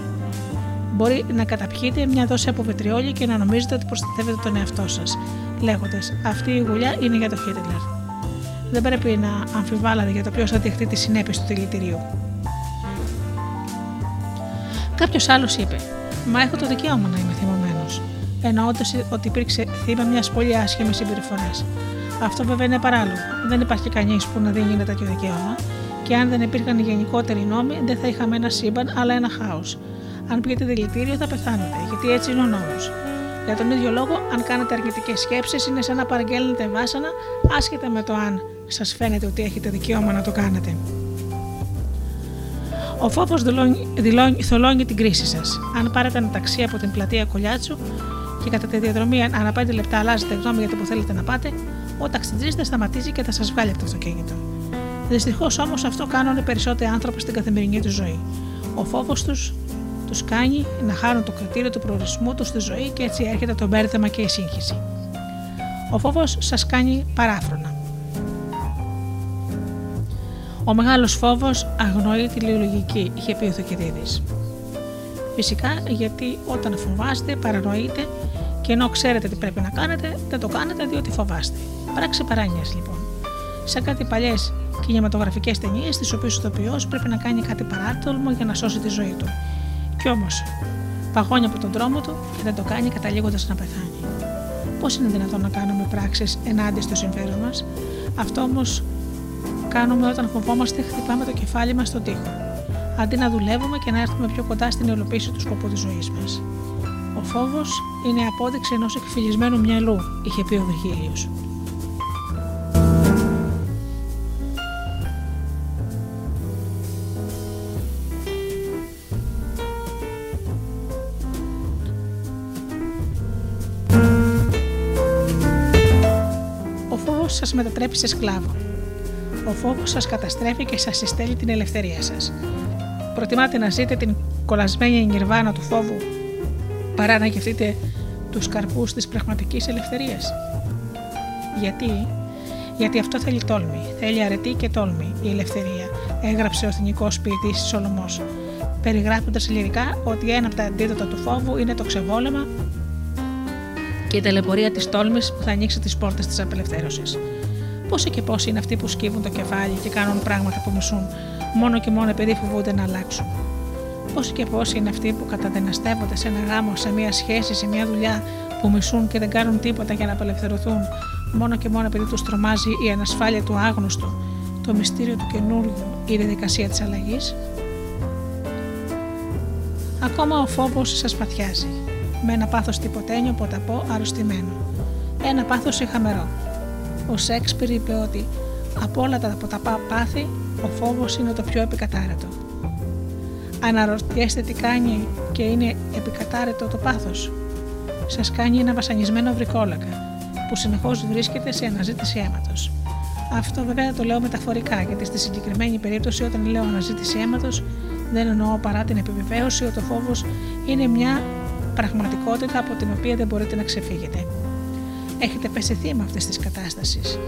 μπορεί να καταπιείτε μια δόση από βετριόλι και να νομίζετε ότι προστατεύετε τον εαυτό σας, λέγοντας Αυτή η γουλιά είναι για το Χίτλερ. Δεν πρέπει να αμφιβάλλατε για το ποιος θα δεχτεί τις συνέπειες του δηλητηρίου. Κάποιος άλλος είπε: Μα έχω το δικαίωμα να είμαι θυμωμένος, εννοώντας ότι υπήρξε θύμα μιας πολύ άσχημης συμπεριφοράς. Αυτό βέβαια είναι παράλογο. Δεν υπάρχει κανείς που να δίνει ένα τέτοιο δικαίωμα, και αν δεν υπήρχαν οι γενικότεροι νόμοι, δεν θα είχαμε ένα σύμπαν, αλλά ένα χάος. Αν πιείτε δηλητήριο, θα πεθάνετε, γιατί έτσι είναι ο νόμος. Για τον ίδιο λόγο, αν κάνετε αρνητικές σκέψεις, είναι σαν να παραγγέλνετε βάσανα, άσχετα με το αν σας φαίνεται ότι έχετε δικαίωμα να το κάνετε. Ο φόβος θολώνει την κρίση σας. Αν πάρετε ένα ταξί από την πλατεία Κολιάτσου και κατά τη διαδρομή ανά 5 λεπτά αλλάζετε γνώμη για το που θέλετε να πάτε, ο ταξιτζής θα σταματήσει και θα σας βγάλει από το αυτοκίνητο. Δυστυχώς όμως αυτό κάνουν οι περισσότεροι άνθρωποι στην καθημερινή τους ζωή. Ο φόβος τους τους κάνει να χάνουν το κριτήριο του προορισμού τους στη ζωή και έτσι έρχεται το μπέρδεμα και η σύγχυση. Ο φόβος σας κάνει παράφρονα. Ο μεγάλος φόβος αγνοεί τη λογική, είχε πει ο Θοκυδίδης. Φυσικά γιατί όταν φοβάστε, παρανοείτε και ενώ ξέρετε τι πρέπει να κάνετε, δεν το κάνετε διότι φοβάστε. Πράξη παράνοια λοιπόν. Σε κάτι παλιές κινηματογραφικές ταινίες, τις οποίες ο ηθοποιός πρέπει να κάνει κάτι παράτολμο για να σώσει τη ζωή του. Κι όμως, παγώνει από τον δρόμο του και δεν το κάνει καταλήγοντας να πεθάνει. Πώς είναι δυνατόν να κάνουμε πράξεις ενάντια στο συμφέρον μας, αυτό όμως κάνουμε όταν φοβόμαστε, χτυπάμε το κεφάλι μας στον τοίχο. Αντί να δουλεύουμε και να έρθουμε πιο κοντά στην υλοποίηση του σκοπού της ζωής μας. Ο φόβος είναι απόδειξη ενός εκφυλισμένου μυαλού, είχε πει ο Βεργίλιο. Σα μετατρέπει σε σκλάβο. Ο φόβος σας καταστρέφει και σας συστέλει την ελευθερία σας. Προτιμάτε να ζείτε την κολλασμένη νιρβάνα του φόβου παρά να γευτείτε τους καρπούς της πραγματικής ελευθερίας. Γιατί, γιατί αυτό θέλει τόλμη, θέλει αρετή και τόλμη η ελευθερία, έγραψε ο εθνικός ποιητής Σολομός, περιγράφοντας λυρικά ότι ένα από τα αντίδοτα του φόβου είναι το ξεβόλεμα και η ταλαιπωρία της τόλμης που θα ανοίξει τις πόρτες της απελευθέρωσης. Πόσοι και πόσοι είναι αυτοί που σκύβουν το κεφάλι και κάνουν πράγματα που μισούν, μόνο και μόνο επειδή φοβούνται να αλλάξουν. Πόσοι και πόσοι είναι αυτοί που καταδυναστεύονται σε ένα γάμο, σε μια σχέση, σε μια δουλειά που μισούν και δεν κάνουν τίποτα για να απελευθερωθούν,
μόνο και μόνο επειδή τους τρομάζει η ανασφάλεια του άγνωστου, το μυστήριο του καινούριου, η διαδικασία της αλλαγής. Ακόμα ο φόβος σας παθιάζει, με ένα πάθος τυποτένιο ποταπό αρρωστημένο. Ένα πάθος ηχαμερό. Ο Σέξπιρ είπε ότι από όλα τα ποταπά πάθη, ο φόβος είναι το πιο επικατάρετο. Αναρωτιέστε τι κάνει και είναι επικατάρετο το πάθος. Σας κάνει ένα βασανισμένο βρικόλακα, που συνεχώς βρίσκεται σε αναζήτηση αίματος. Αυτό βέβαια το λέω μεταφορικά, γιατί στη συγκεκριμένη περίπτωση, όταν λέω αναζήτηση αίματος, δεν εννοώ παρά την επιβεβαίωση ότι ο φόβος είναι μια πραγματικότητα από την οποία δεν μπορείτε να ξεφύγετε. Έχετε πέσει θύμα αυτής της κατάστασης.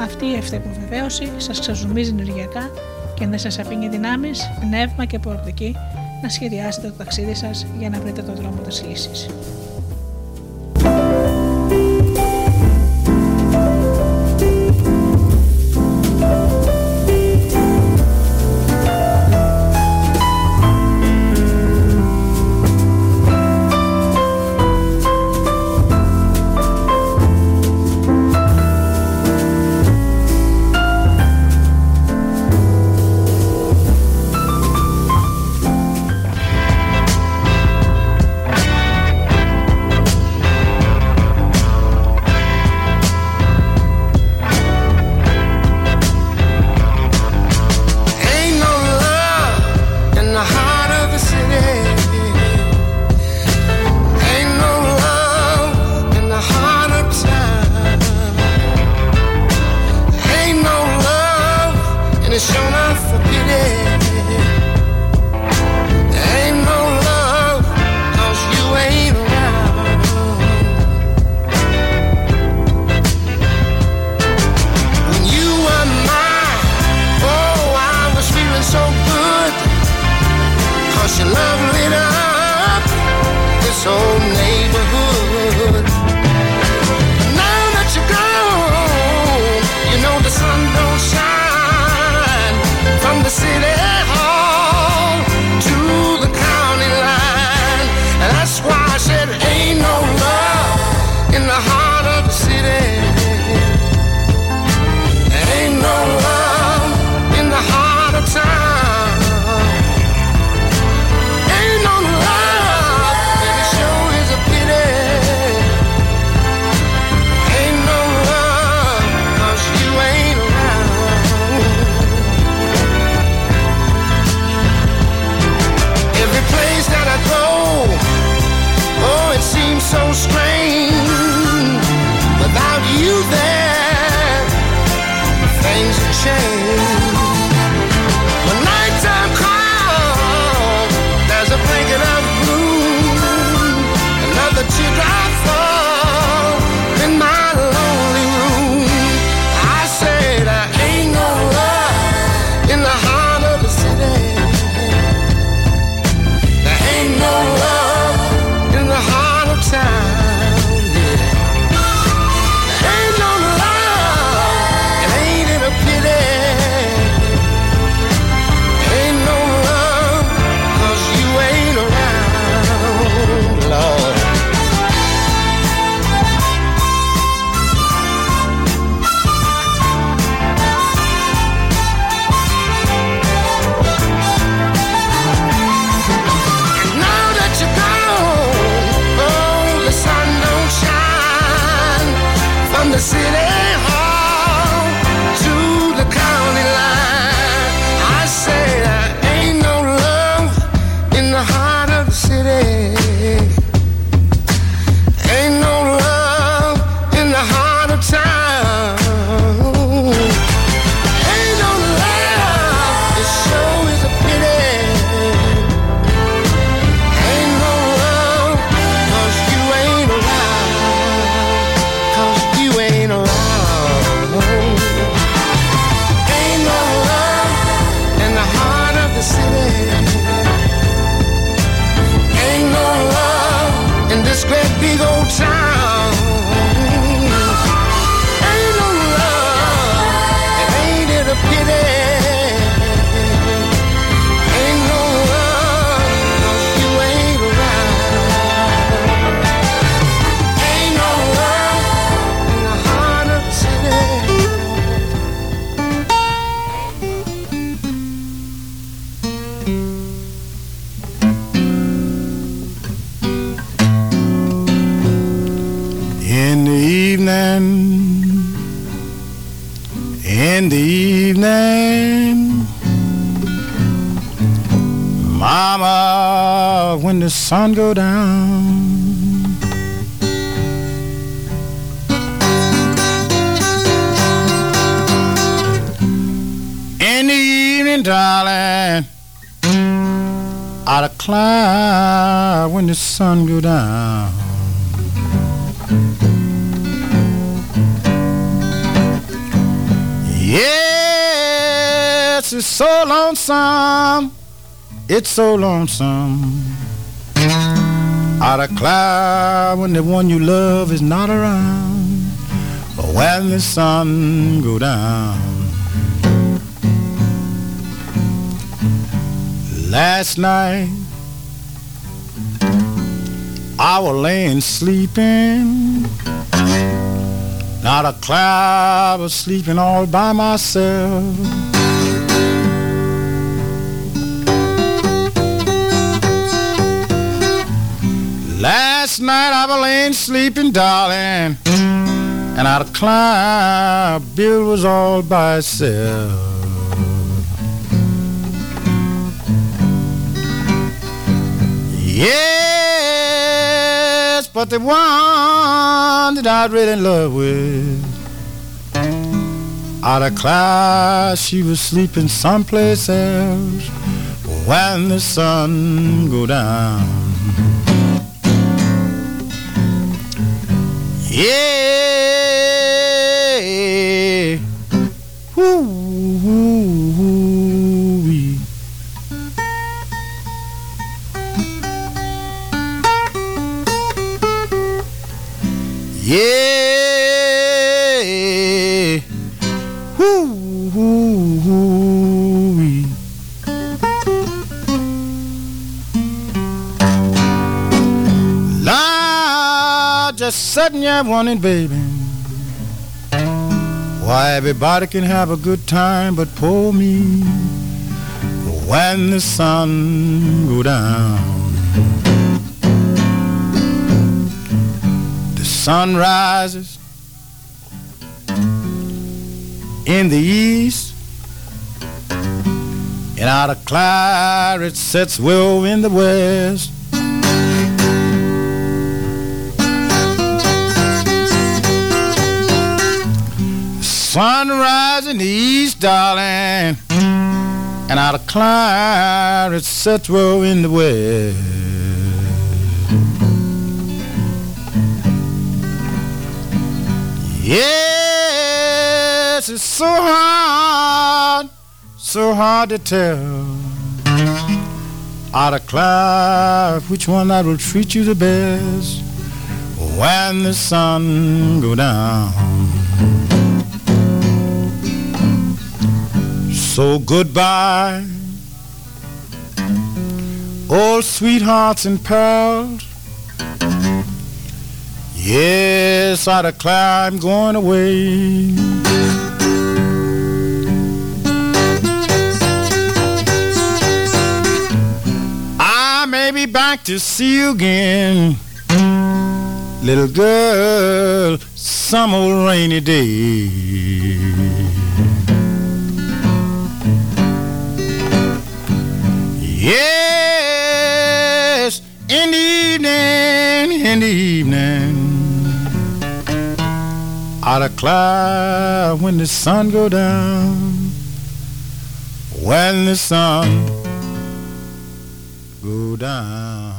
Αυτή η ευθεπιβεβαίωση σας ξεζουμίζει ενεργειακά και δεν σας αφήνει δυνάμεις, πνεύμα και προοπτική να σχεδιάσετε το ταξίδι σας για να βρείτε τον δρόμο της λύσης.
In the
evening, in the evening, Mama, when the sun go down. In the evening, darling. I'd climb when the sun go down. Yes, it's so lonesome. It's so lonesome. Out of cloud when the one you love is not around. Or when the sun go down. Last night I was laying sleeping. Not a cloud was sleeping all by myself. Last night I was laying sleeping, darling, and out of cloud, Bill was all by itself. Yes, but the one that I really in love with, out of class, she was sleeping someplace else when the sun go down. Yeah. Woo, Yeah. Woo, woo, woo. Lord, just sitting here wanting, baby. Why, everybody can have a good time, but poor me. When the sun go down, sun rises in the east, and out of cloud it sets well in the west. Sunrise in the east, darling, and out of cloud it sets well in the west. Yes, it's so hard, so hard to tell. Out of cloud, which one that will treat you the best when the sun go down. So goodbye, old sweethearts and pals. Yes, I declare I'm going away. I may be back to see you again, little girl, some old rainy day. Yes, in the evening, in the evening, out of cloud when the sun go down, when the sun go down.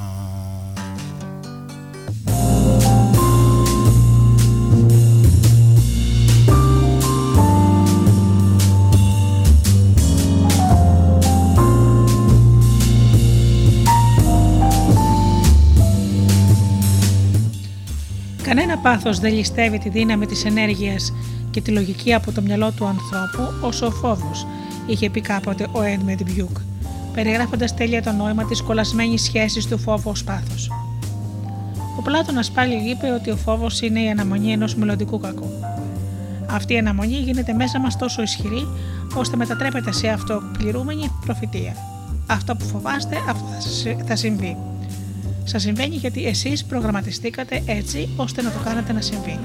Κανένα πάθος δεν ληστεύει τη δύναμη της ενέργειας και τη λογική από το μυαλό του ανθρώπου όσο ο φόβος, είχε πει κάποτε ο Έντμεντ Μπιούκ, περιγράφοντας τέλεια το νόημα της κολλασμένης σχέσης του φόβου ως πάθος. Ο Πλάτωνας πάλι είπε ότι ο φόβος είναι η αναμονή ενός μελλοντικού κακού. Αυτή η αναμονή γίνεται μέσα μας τόσο ισχυρή, ώστε μετατρέπεται σε αυτοπληρούμενη προφητεία. Αυτό που φοβάστε, αυτό θα συμβεί. Σας συμβαίνει γιατί εσείς προγραμματιστήκατε έτσι ώστε να το κάνετε να συμβεί.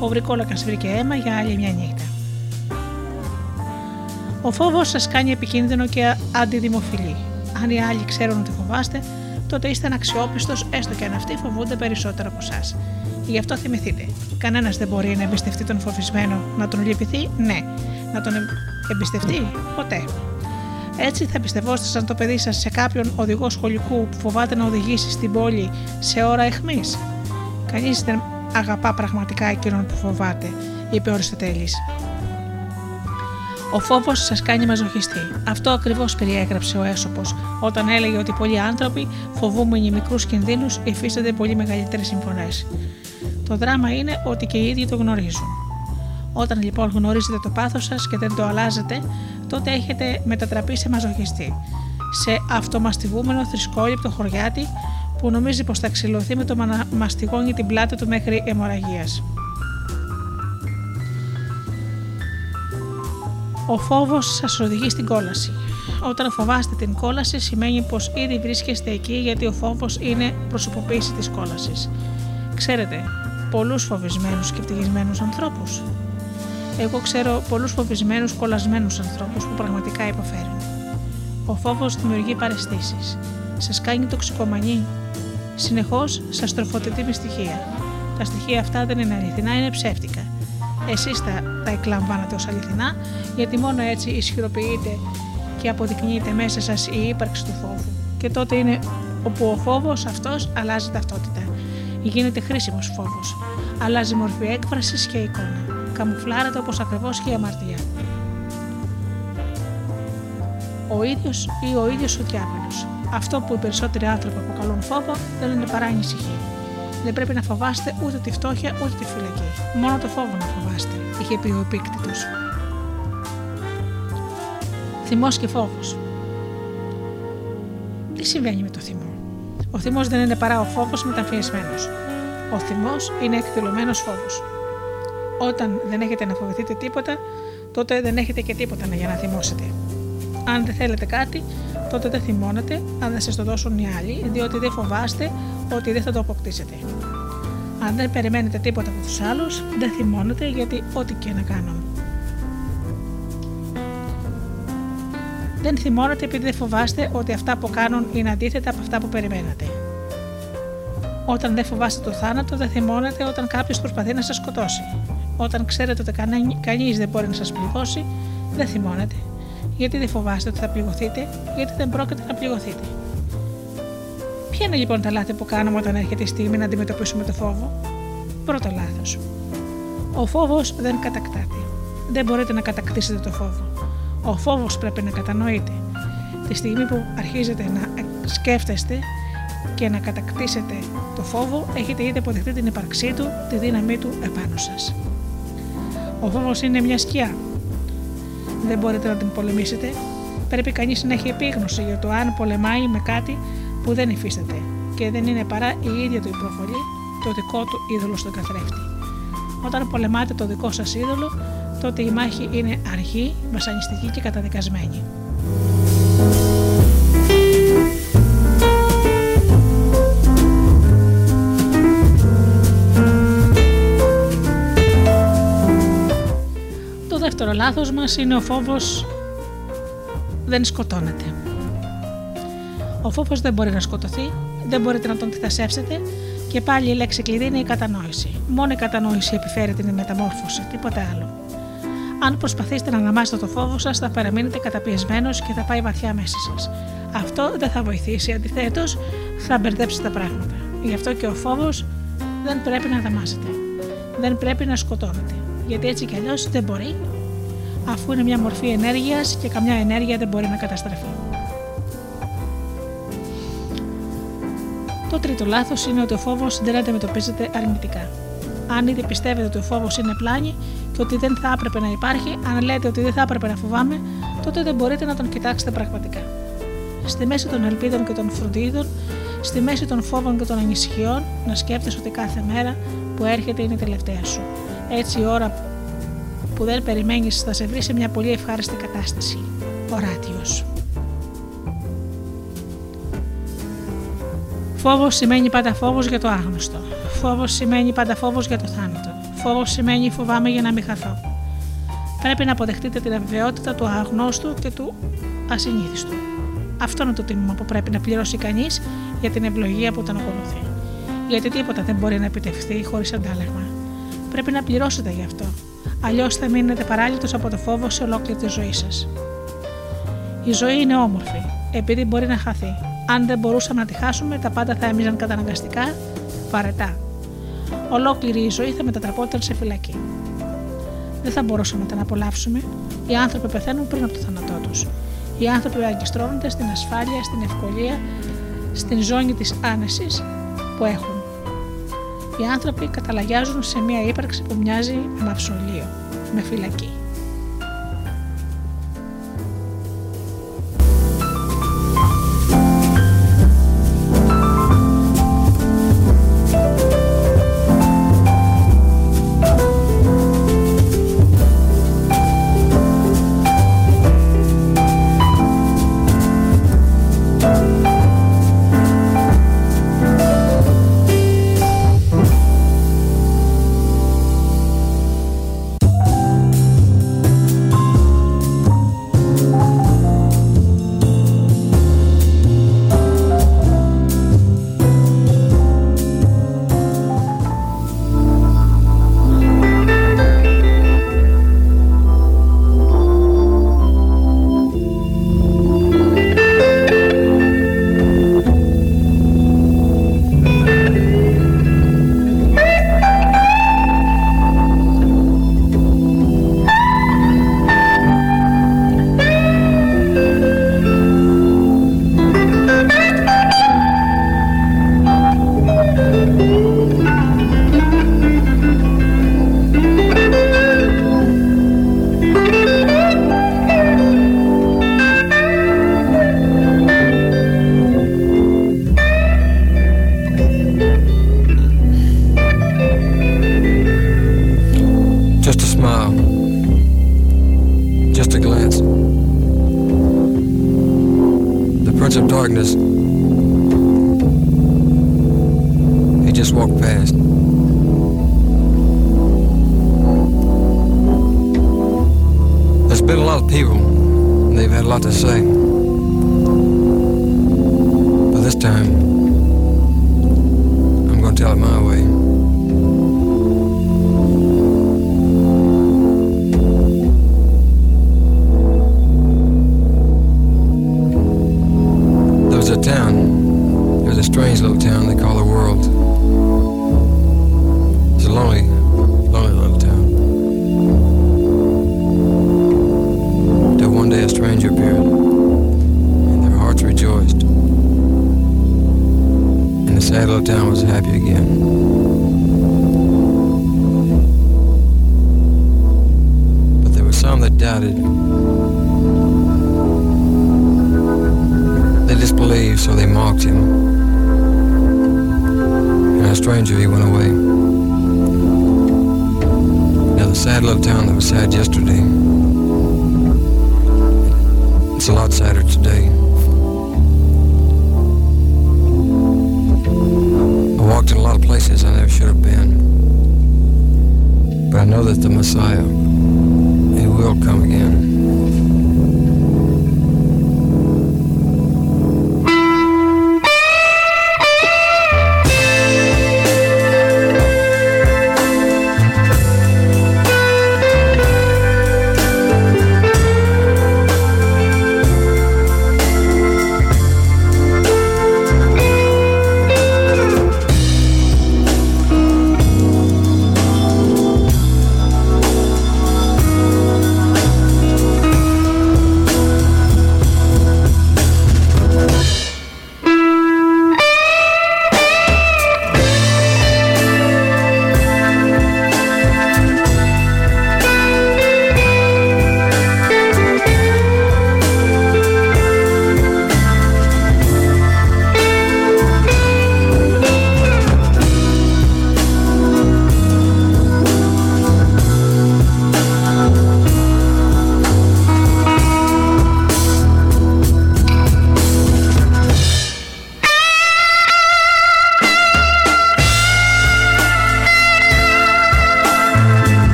Ο βρικόλακας βρήκε αίμα για άλλη μια νύχτα. Ο φόβος σας κάνει επικίνδυνο και αντιδημοφιλή. Αν οι άλλοι ξέρουν ότι φοβάστε, τότε είστε αναξιόπιστο, έστω και αν αυτοί φοβούνται περισσότερο από εσά. Γι' αυτό θυμηθείτε. Κανένας δεν μπορεί να εμπιστευτεί τον φοβισμένο, να τον λυπηθεί, ναι. Να τον εμπιστευτεί, ποτέ. Έτσι θα πιστευόστε σαν το παιδί σας σε κάποιον οδηγό σχολικού που φοβάται να οδηγήσει στην πόλη σε ώρα αιχμής. Κανείς δεν αγαπά πραγματικά εκείνον που φοβάται, είπε ο Αριστοτέλης. Ο φόβος σας κάνει μαζοχιστή. Αυτό ακριβώς περιέγραψε ο Έσοπο όταν έλεγε ότι πολλοί άνθρωποι, φοβούμενοι μικρούς κινδύνους, υφίστανται πολύ μεγαλύτερες συμφωνές. Το δράμα είναι ότι και οι ίδιοι το γνωρίζουν. Όταν λοιπόν γνωρίζετε το πάθος σας και δεν το αλλάζετε, τότε έχετε μετατραπεί σε μαζοχιστή. Σε αυτομαστιγούμενο θρησκόληπτο χωριάτη που νομίζει πως θα ξυλωθεί με το να μαστιγώνει την πλάτη του μέχρι αιμορραγίας. Ο φόβος σας οδηγεί στην κόλαση. Όταν φοβάστε την κόλαση, σημαίνει πως ήδη βρίσκεστε εκεί γιατί ο φόβος είναι προσωποποίηση της κόλασης. Ξέρετε, πολλούς φοβισμένους και ευτυχισμένους ανθρώπους. Εγώ ξέρω πολλούς φοβισμένους, κολλασμένους ανθρώπους που πραγματικά υποφέρουν. Ο φόβος δημιουργεί παρεστήσεις. Σας κάνει τοξικομανή. Συνεχώς σας τροφοδοτεί με στοιχεία. Τα στοιχεία αυτά δεν είναι αληθινά, είναι ψεύτικα. Εσείς τα, τα εκλαμβάνετε ως αληθινά, γιατί μόνο έτσι ισχυροποιείται και αποδεικνύεται μέσα σας η ύπαρξη του φόβου. Και τότε είναι όπου ο φόβος αυτός αλλάζει ταυτότητα. Γίνεται χρήσιμος φόβος. Αλλάζει μορφή έκφρασης και εικόνα. Καμουφλάρεται όπως ακριβώς και η αμαρτία. Ο ίδιος ή ο ίδιος ο διάβολος. Αυτό που οι περισσότεροι άνθρωποι αποκαλούν φόβο δεν είναι παρά ανησυχία. Δεν πρέπει να φοβάστε ούτε τη φτώχεια ούτε τη φυλακή. Μόνο το φόβο να φοβάστε, είχε πει ο επίκτητος. Θυμός και φόβος. Τι συμβαίνει με το θυμό; Ο θυμός δεν είναι παρά ο φόβος μεταμφιεσμένο. Ο θυμός είναι εκδηλωμένος φόβος. Όταν δεν έχετε να φοβηθείτε τίποτα, τότε δεν έχετε και τίποτα για να θυμώσετε. Αν δεν θέλετε κάτι, τότε δεν θυμώνετε αν δεν σας το δώσουν οι άλλοι, διότι δεν φοβάστε ότι δεν θα το αποκτήσετε. Αν δεν περιμένετε τίποτα από τους άλλους, δεν θυμώνετε γιατί ό,τι και να κάνω. Δεν θυμώνετε επειδή δεν φοβάστε ότι αυτά που κάνουν είναι αντίθετα από αυτά που περιμένατε. Όταν δεν φοβάστε το θάνατο, δεν θυμώνετε όταν κάποιος προσπαθεί να σας σκοτώσει. Όταν ξέρετε ότι κανείς δεν μπορεί να σας πληγώσει, δεν θυμώνετε. Γιατί δεν φοβάστε ότι θα πληγωθείτε, γιατί δεν πρόκειται να πληγωθείτε. Ποια είναι λοιπόν τα λάθη που κάνουμε όταν έρχεται η στιγμή να αντιμετωπίσουμε το φόβο; Πρώτο λάθος. Ο φόβος δεν κατακτάται. Δεν μπορείτε να κατακτήσετε το φόβο. Ο φόβος πρέπει να κατανοείτε. Τη στιγμή που αρχίζετε να σκέφτεστε και να κατακτήσετε το φόβο, έχετε ήδη αποδεχτεί την ύπαρξή του, τη δύναμή του επάνω σας. Ο φόβο είναι μια σκιά. Δεν μπορείτε να την πολεμήσετε. Πρέπει κανείς να έχει επίγνωση για το αν πολεμάει με κάτι που δεν υφίσταται και δεν είναι παρά η ίδια του η προβολή, το δικό του είδωλο στον καθρέφτη. Όταν πολεμάτε το δικό σας είδωλο, τότε η μάχη είναι αργή, βασανιστική και καταδικασμένη. Το δεύτερο λάθος μας είναι ο φόβος δεν σκοτώνεται. Ο φόβος δεν μπορεί να σκοτωθεί, δεν μπορείτε να τον αντιθασέψετε και πάλι η λέξη κλειδί είναι η κατανόηση. Μόνο η κατανόηση επιφέρει την μεταμόρφωση, τίποτα άλλο. Αν προσπαθήσετε να αναμάσετε το φόβο σας, θα παραμείνετε καταπιεσμένος και θα πάει βαθιά μέσα σας. Αυτό δεν θα βοηθήσει, αντιθέτως θα μπερδέψει τα πράγματα. Γι' αυτό και ο φόβος δεν πρέπει να δαμάζεται. Δεν πρέπει να σκοτώνεται. Γιατί έτσι κι αλλιώς δεν μπορεί, αφού είναι μια μορφή ενέργειας και καμιά ενέργεια δεν μπορεί να καταστραφεί. Το τρίτο λάθος είναι ότι ο φόβος δεν αντιμετωπίζεται αρνητικά. Αν ήδη πιστεύετε ότι ο φόβος είναι πλάνη και ότι δεν θα έπρεπε να υπάρχει, αν λέτε ότι δεν θα έπρεπε να φοβάμαι, τότε δεν μπορείτε να τον κοιτάξετε πραγματικά. Στη μέση των ελπίδων και των φροντίδων, στη μέση των φόβων και των ανησυχιών, να σκέφτεσαι ότι κάθε μέρα που έρχεται είναι η τελευταία σου. Έτσι η ώρα που δεν περιμένεις θα σε βρει σε μια πολύ ευχάριστη κατάσταση. Οράτιος. Φόβος σημαίνει πάντα φόβος για το άγνωστο. Φόβος σημαίνει πάντα φόβος για το θάνατο. Φόβος σημαίνει φοβάμαι για να μην χαθώ. Πρέπει να αποδεχτείτε την αβεβαιότητα του αγνώστου και του ασυνήθιστου. Αυτό είναι το τίμημα που πρέπει να πληρώσει κανείς για την ευλογία που τον ακολουθεί. Γιατί τίποτα δεν μπορεί να επιτευχθεί χωρίς αντάλλαγμα. Πρέπει να πληρώσετε γι' αυτό. Αλλιώς θα μείνετε παράλυτο από το φόβο σε ολόκληρη τη ζωή σας. Η ζωή είναι όμορφη, επειδή μπορεί να χαθεί. Αν δεν μπορούσαμε να τη χάσουμε, τα πάντα θα έμειναν καταναγκαστικά βαρετά. Ολόκληρη η ζωή θα μετατραπόταν σε φυλακή. Δεν θα μπορούσαμε να την απολαύσουμε. Οι άνθρωποι πεθαίνουν πριν από το θάνατό τους. Οι άνθρωποι αγκιστρώνονται στην ασφάλεια, στην ευκολία, στην ζώνη της άνεσης που έχουν. Οι άνθρωποι καταλαγιάζουν σε μια ύπαρξη που μοιάζει με μαυσολείο, με φυλακή.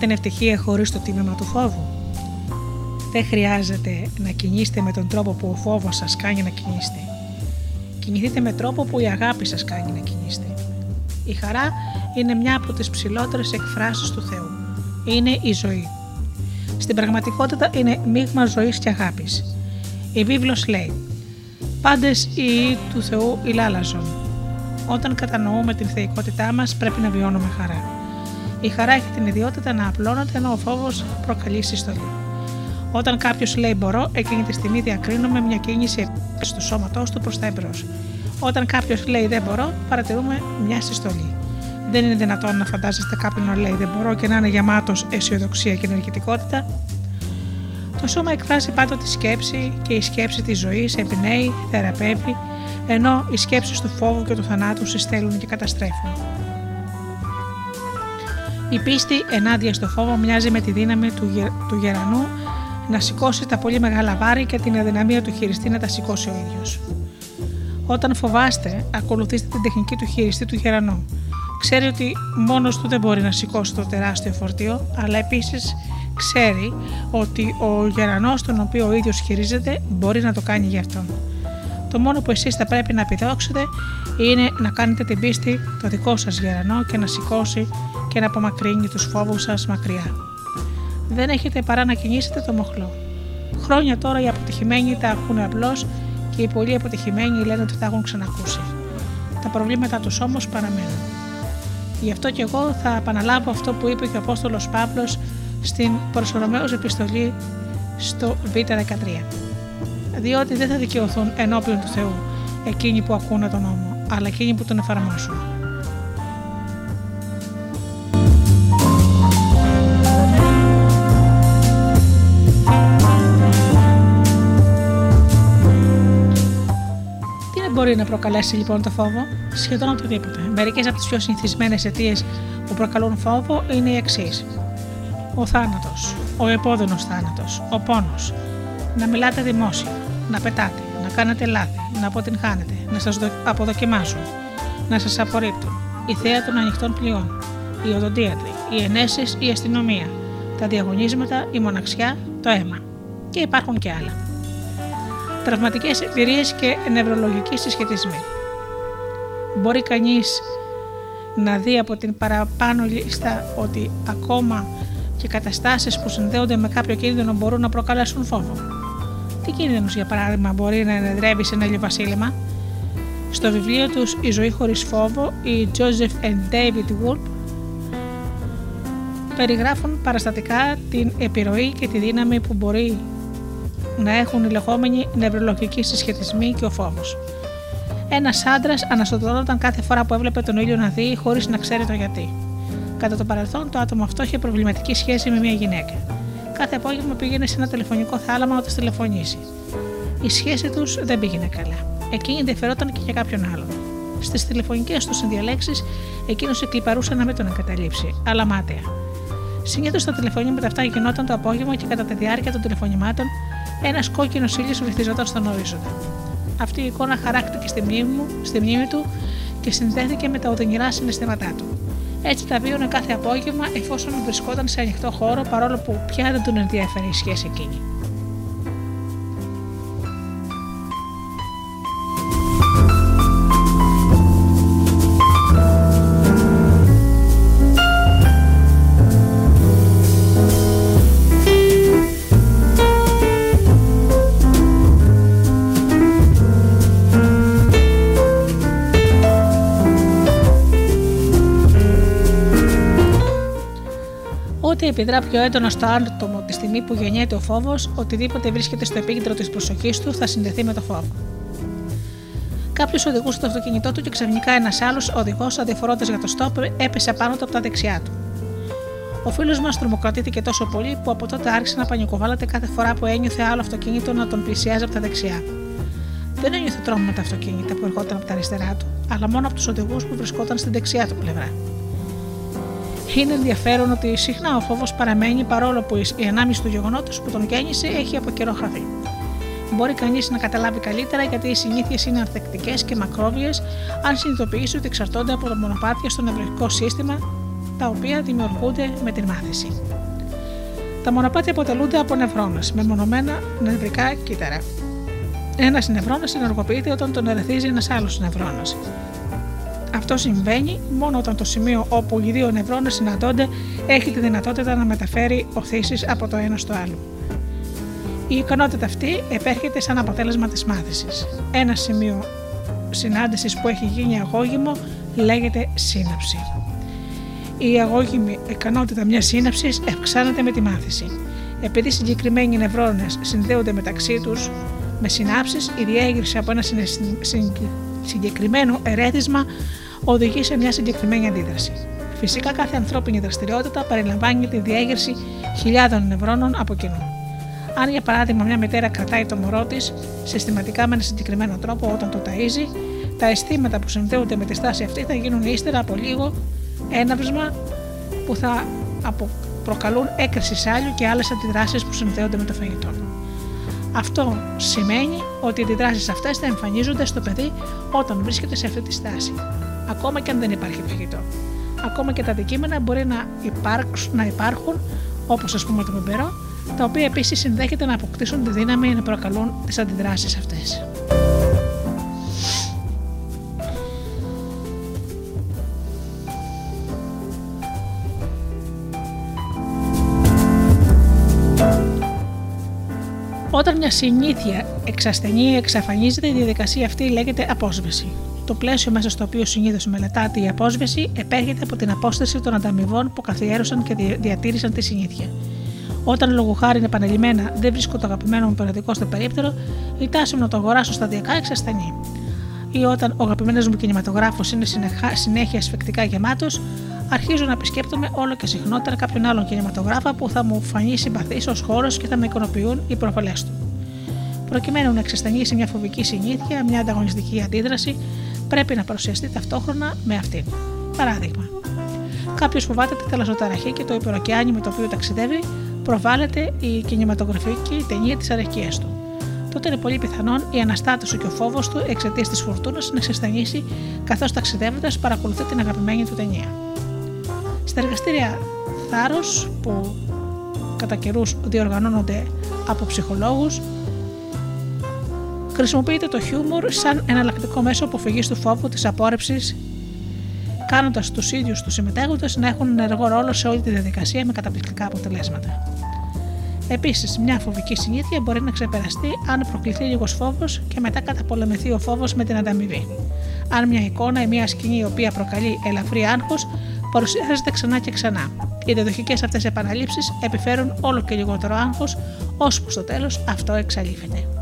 την ευτυχία χωρίς το τίμημα του φόβου; Δεν χρειάζεται να κινήσετε με τον τρόπο που ο φόβος σας κάνει να κινείστε. Κινηθείτε με τρόπο που η αγάπη σας κάνει να κινείστε. Η χαρά είναι μια από τις ψηλότερες εκφράσεις του Θεού. Είναι η ζωή. Στην πραγματικότητα είναι μείγμα ζωής και αγάπης. Η βίβλος λέει Πάντες οι του Θεού ηλάλαζον». Όταν κατανοούμε την θεϊκότητά μας πρέπει να βιώνουμε χαρά. Η χαρά έχει την ιδιότητα να απλώνεται ενώ ο φόβος προκαλεί συστολή. Όταν κάποιος λέει μπορώ, εκείνη τη στιγμή διακρίνουμε μια κίνηση του σώματός του προς τα εμπρός. Όταν κάποιος λέει δεν μπορώ, παρατηρούμε μια συστολή. Δεν είναι δυνατόν να φαντάζεστε κάποιον να λέει δεν μπορώ και να είναι γεμάτος αισιοδοξία και ενεργητικότητα. Το σώμα εκφράζει πάντοτε τη σκέψη και η σκέψη της ζωής επινέει, θεραπεύει, ενώ οι σκέψεις του φόβου και του θανάτου συστέλουν και καταστρέφουν. Η πίστη ενάντια στο φόβο μοιάζει με τη δύναμη του, γε- του γερανού να σηκώσει τα πολύ μεγάλα βάρη και την αδυναμία του χειριστή να τα σηκώσει ο ίδιος. Όταν φοβάστε, ακολουθήστε την τεχνική του χειριστή του γερανού. Ξέρει ότι μόνος του δεν μπορεί να σηκώσει το τεράστιο φορτίο, αλλά επίσης ξέρει ότι ο γερανός τον οποίο ο ίδιος χειρίζεται μπορεί να το κάνει για αυτόν. Το μόνο που εσείς θα πρέπει να επιδόξετε είναι να κάνετε την πίστη το δικό σας γερανό και να σηκώσει και να απομακρύνει τους φόβους σας μακριά. Δεν έχετε παρά να κινήσετε το μοχλό. Χρόνια τώρα οι αποτυχημένοι τα ακούνε απλώς και οι πολύ αποτυχημένοι λένε ότι τα έχουν ξανακούσει. Τα προβλήματά τους όμως παραμένουν. Γι' αυτό και εγώ θα επαναλάβω αυτό που είπε και ο Απόστολος Παύλος στην προς Ρωμαίους επιστολή στο Β13. Διότι δεν θα δικαιωθούν ενώπιον του Θεού εκείνοι που ακούνε τον νόμο, αλλά εκείνοι που τον εφαρμόσουν. Τι δεν μπορεί να προκαλέσει λοιπόν το φόβο, σχεδόν οτιδήποτε. Μερικές από τις πιο συνηθισμένες αιτίες που προκαλούν φόβο είναι οι εξής. Ο θάνατος, ο επώδυνος θάνατος, ο πόνος, να μιλάτε δημόσια, να πετάτε, να κάνετε λάθη, να αποτυγχάνετε, να σας αποδοκιμάσουν, να σας απορρίπτουν, η θέα των ανοιχτών πλοίων, οι οδοντίατροι, οι ενέσεις, η αστυνομία, τα διαγωνίσματα, η μοναξιά, το αίμα. Και υπάρχουν και άλλα τραυματικές εμπειρίες και νευρολογικοί συσχετισμοί. Μπορεί κανείς να δει από την παραπάνω λίστα ότι ακόμα και καταστάσεις που συνδέονται με κάποιο κίνδυνο μπορούν να προκαλέσουν φόβο. Τι κίνδυνος για παράδειγμα μπορεί να ενεδρεύει σε ένα ηλιοβασίλεμα. Στο βιβλίο τους «Η ζωή χωρίς φόβο» οι Joseph and David Wolp περιγράφουν παραστατικά την επιρροή και τη δύναμη που μπορεί να έχουν οι λεγόμενοι νευρολογικοί συσχετισμοί και ο φόβος. Ένας άντρας αναστατωνόταν κάθε φορά που έβλεπε τον ήλιο να δει χωρίς να ξέρει το γιατί. Κατά το παρελθόν, το άτομο αυτό είχε προβληματική σχέση με μια γυναίκα. Κάθε απόγευμα πήγαινε σε ένα τηλεφωνικό θάλαμα να τη τηλεφωνήσει. Η σχέση τους δεν πήγαινε καλά. Εκείνη ενδιαφερόταν και για κάποιον άλλον. Στις τηλεφωνικές τους συνδιαλέξει, εκείνος εκλυπαρούσε να μην τον εγκαταλείψει, αλλά μάταια. Συνήθως τα τηλεφωνήματα αυτά γινόταν το απόγευμα και κατά τη διάρκεια των τηλεφωνημάτων ένας κόκκινος ήλιος βυθιζόταν στον ορίζοντα. Αυτή η εικόνα χαράκτηκε στη μνήμη, μου, στη μνήμη του και συνδέθηκε με τα οδυνηρά συναισθήματά του. Έτσι τα βίωνε κάθε απόγευμα εφόσον βρισκόταν σε ανοιχτό χώρο παρόλο που πια δεν τον ενδιαφέρει η σχέση εκείνη. Επιδρά πιο έντονα στο άτομο τη στιγμή που γεννιέται ο φόβος, οτιδήποτε βρίσκεται στο επίκεντρο της προσοχής του θα συνδεθεί με το φόβο. Κάποιος οδηγούσε το αυτοκίνητό του και ξαφνικά ένας άλλος οδηγός, αδιαφορώντας για το στόπ, έπεσε πάνω του από τα δεξιά του. Ο φίλος μας τρομοκρατήθηκε τόσο πολύ που από τότε άρχισε να πανικοβάλλεται κάθε φορά που ένιωθε άλλο αυτοκίνητο να τον πλησιάζει από τα δεξιά. Δεν ένιωθε τρόμο με τα αυτοκίνητα που ερχόταν από τα αριστερά του, αλλά μόνο από τους οδηγούς που βρισκόταν στην δεξιά του πλευρά. Είναι ενδιαφέρον ότι συχνά ο φόβος παραμένει παρόλο που η ανάμειξη του γεγονότος που τον γέννησε έχει από καιρό χαθεί. Μπορεί κανείς να καταλάβει καλύτερα γιατί οι συνήθειες είναι ανθεκτικές και μακρόβιες αν συνειδητοποιήσει ότι εξαρτώνται από τα μονοπάτια στο νευρικό σύστημα τα οποία δημιουργούνται με την μάθηση. Τα μονοπάτια αποτελούνται από νευρώνες με μονομένα νευρικά κύτταρα. Ένας νευρώνας ενεργοποιείται όταν τον ερεθίζει ένας άλλος νευρώνας. Αυτό συμβαίνει μόνο όταν το σημείο όπου οι δύο νευρώνες συναντώνται έχει τη δυνατότητα να μεταφέρει οθήσεις από το ένα στο άλλο. Η ικανότητα αυτή επέρχεται σαν αποτέλεσμα της μάθησης. Ένα σημείο συνάντησης που έχει γίνει αγώγιμο λέγεται σύναψη. Η αγώγιμη ικανότητα μιας σύναψης αυξάνεται με τη μάθηση. Επειδή συγκεκριμένοι νευρώνες συνδέονται μεταξύ τους με συνάψεις, η διέγερση από ένα συγκεκριμένο ερέθισμα οδηγεί σε μια συγκεκριμένη αντίδραση. Φυσικά, κάθε ανθρώπινη δραστηριότητα περιλαμβάνει τη διέγερση χιλιάδων νευρώνων από κοινού. Αν για παράδειγμα μια μητέρα κρατάει το μωρό της συστηματικά με ένα συγκεκριμένο τρόπο όταν το ταΐζει, τα αισθήματα που συνδέονται με τη στάση αυτή θα γίνουν ύστερα από λίγο έναυσμα που θα απο- προκαλούν έκρηση σάλιου και άλλες αντιδράσεις που συνδέονται με το φαγητό. Αυτό σημαίνει ότι οι αντιδράσεις αυτές θα εμφανίζονται στο παιδί όταν βρίσκεται σε αυτή τη στάση, ακόμα και αν δεν υπάρχει φαγητό. Ακόμα και τα αντικείμενα μπορεί να, υπάρξουν, να υπάρχουν, όπως ας πούμε το μπεμπερό, τα οποία επίσης συνδέχεται να αποκτήσουν τη δύναμη να προκαλούν τις αντιδράσεις αυτές. Μια συνήθεια εξασθενεί ή εξαφανίζεται, η διαδικασία αυτή λέγεται απόσβεση. Το πλαίσιο μέσα στο οποίο συνήθως μελετάται η απόσβεση επέρχεται από την απόσταση των ανταμοιβών που καθιέρωσαν και δια- διατήρησαν τη συνήθεια. Όταν λόγω χάρη επανελειμμένα δεν βρίσκω το αγαπημένο μου περιοδικό στο περίπτερο, η τάση μου να το αγοράσω σταδιακά εξασθενεί. Ή όταν ο αγαπημένος μου κινηματογράφος είναι συνεχά- συνέχεια σφιχτικά γεμάτος, αρχίζω να επισκέπτομαι όλο και συχνότερα κάποιον άλλον κινηματογράφο που θα μου φανεί συμπαθής ως χώρος και θα με ικανοποιούν οι προβολές του. Προκειμένου να εξασθενήσει μια φοβική συνήθεια, μια ανταγωνιστική αντίδραση, πρέπει να παρουσιαστεί ταυτόχρονα με αυτήν. Παράδειγμα, κάποιος φοβάται τη θαλασσοταραχή και το υπεροκειάνι με το οποίο ταξιδεύει, προβάλλεται η κινηματογραφική ταινία της αρεχία του. Τότε είναι πολύ πιθανόν η αναστάτωση και ο φόβος του εξαιτίας της φουρτούνα να εξασθενήσει καθώς ταξιδεύοντας παρακολουθεί την αγαπημένη του ταινία. Στα εργαστήρια θάρρος που κατά καιρούς διοργανώνονται από ψυχολόγους χρησιμοποιείται το χιούμορ σαν εναλλακτικό μέσο αποφυγής του φόβου της απόρρεψης κάνοντας τους ίδιους τους συμμετέχοντες να έχουν ενεργό ρόλο σε όλη τη διαδικασία με καταπληκτικά αποτελέσματα. Επίσης, μια φοβική συνήθεια μπορεί να ξεπεραστεί αν προκληθεί λίγος φόβος και μετά καταπολεμηθεί ο φόβος με την ανταμοιβή. Αν μια εικόνα ή μια σκηνή η οποία προκαλεί ελαφρύ άγχος παρουσιάζεται ξανά και ξανά. Οι διαδοχικές αυτές επαναλήψεις επιφέρουν όλο και λιγότερο άγχος, ώσπου στο τέλος αυτό εξαλείφεται.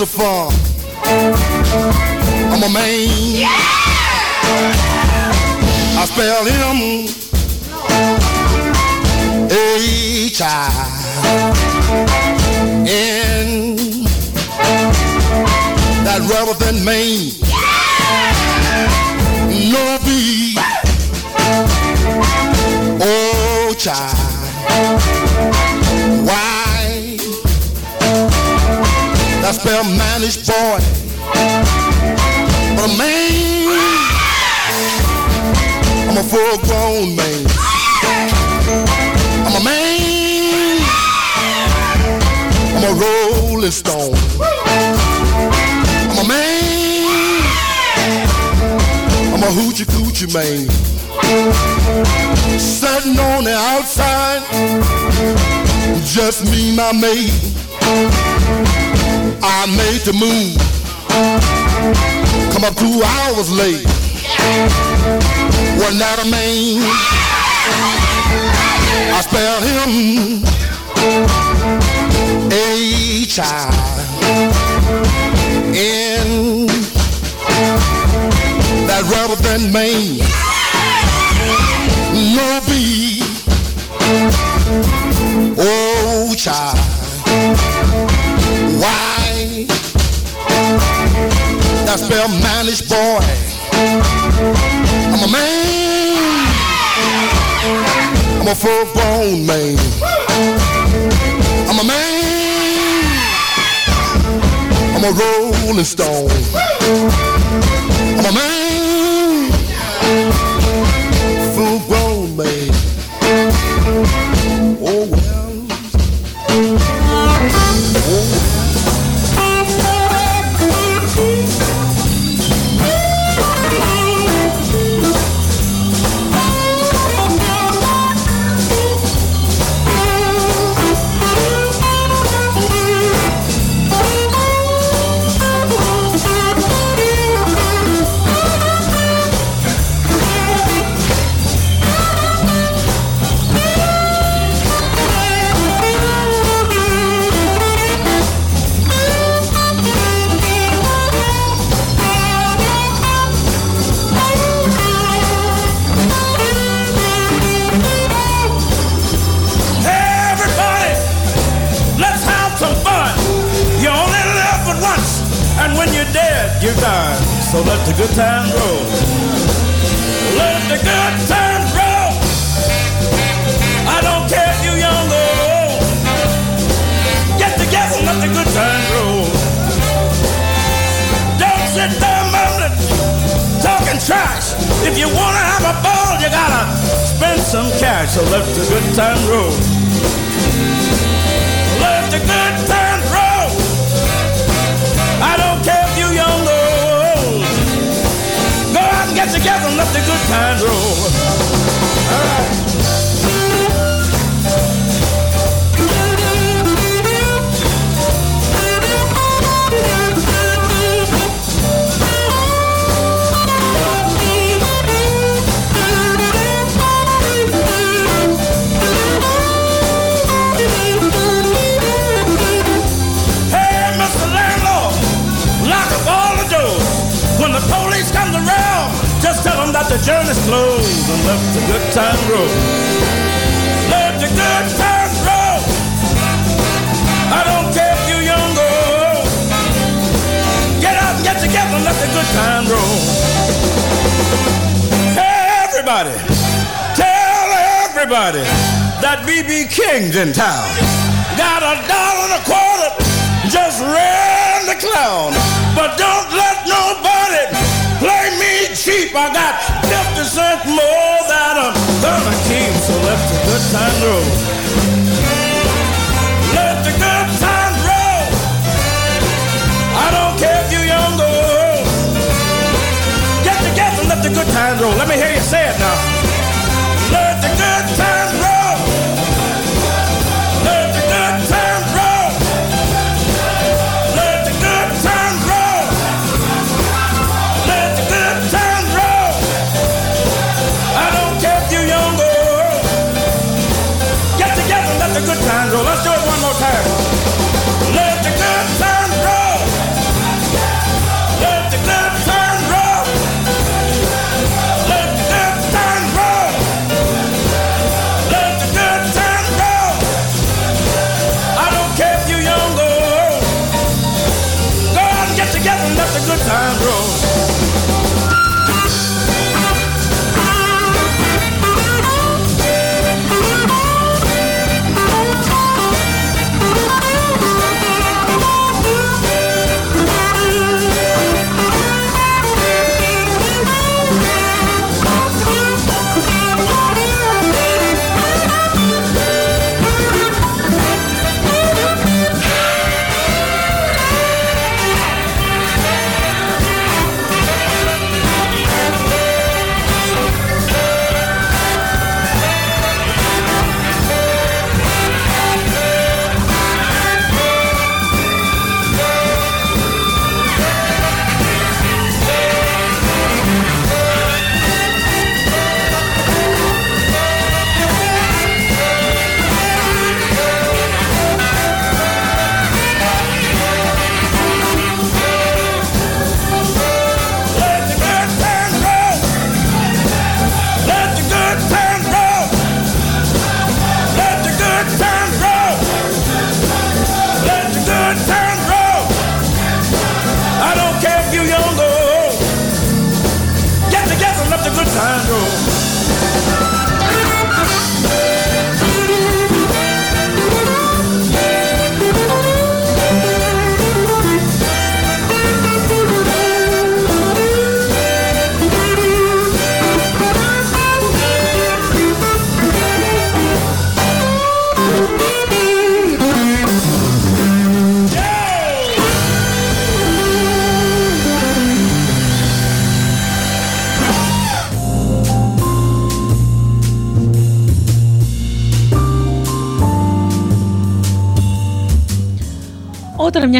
saxophone.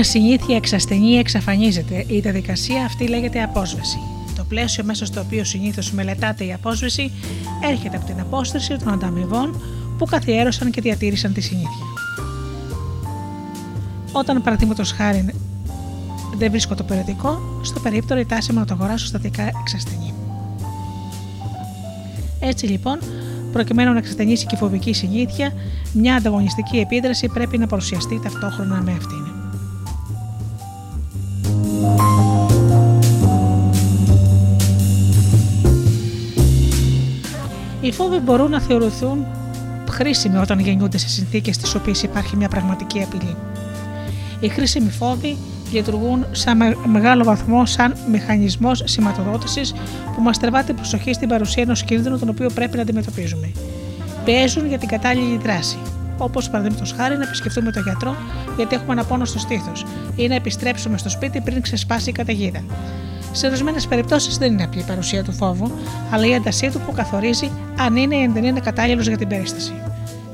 Μια συνήθεια εξασθενεί ή εξαφανίζεται, η διαδικασία αυτή λέγεται απόσβεση. Το πλαίσιο μέσα στο οποίο συνήθως μελετάται η απόσβεση έρχεται από την απόσταση των ανταμοιβών που καθιέρωσαν και διατήρησαν τη συνήθεια. Όταν παραδείγματος χάρη δεν βρίσκω το περιοδικό, στο περίπτωρο η τάση μου να το αγοράσω στατικά εξασθενεί. Έτσι λοιπόν, προκειμένου να εξασθενήσει και η φοβική συνήθεια, μια ανταγωνιστική επίδραση πρέπει να παρουσιαστεί ταυτόχρονα με αυτήν. Φόβοι μπορούν να θεωρηθούν χρήσιμοι όταν γεννιούνται σε συνθήκες στις οποίες υπάρχει μια πραγματική απειλή. Οι χρήσιμοι φόβοι λειτουργούν σε μεγάλο βαθμό σαν μηχανισμός σηματοδότησης που μας τρεβά την προσοχή στην παρουσία ενός κίνδυνου τον οποίο πρέπει να αντιμετωπίζουμε. Πιέζουν για την κατάλληλη δράση, όπως παραδείγματος χάρη να επισκεφτούμε τον γιατρό γιατί έχουμε ένα πόνο στο στήθος ή να επιστρέψουμε στο σπίτι πριν ξεσπάσει η καταιγίδα. Σε ορισμένες περιπτώσεις δεν είναι απλή η παρουσία του φόβου, αλλά η έντασή του που καθορίζει αν είναι ή δεν είναι κατάλληλος για την περίσταση.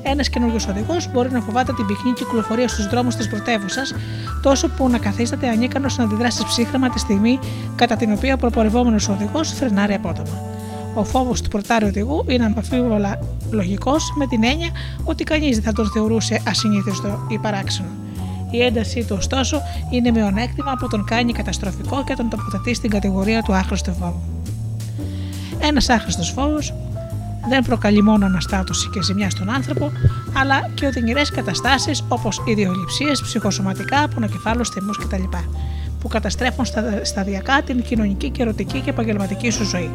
Ένας καινούριο οδηγός μπορεί να φοβάται την πυκνή κυκλοφορία στους δρόμους της πρωτεύουσας, τόσο που να καθίσταται ανίκανος να αντιδράσει ψύχραμα τη στιγμή κατά την οποία ο προπορευόμενος οδηγός φρενάρει απότομα. Ο φόβος του πρωτάρι οδηγού είναι αμφίβολα λογικός με την έννοια ότι κανείς δεν θα τον θεωρούσε ασυνήθιστο ή παράξενο. Η έντασή του, ωστόσο, είναι μειονέκτημα που τον κάνει καταστροφικό και τον τοποθετεί στην κατηγορία του άχρηστου φόβου. Ένας άχρηστος φόβος δεν προκαλεί μόνο αναστάτωση και ζημιά στον άνθρωπο, αλλά και οδυνηρές καταστάσεις όπως ιδιοληψίες, ψυχοσωματικά, απονακεφάλου θυμούς κτλ. που καταστρέφουν σταδιακά την κοινωνική και ερωτική και επαγγελματική σου ζωή.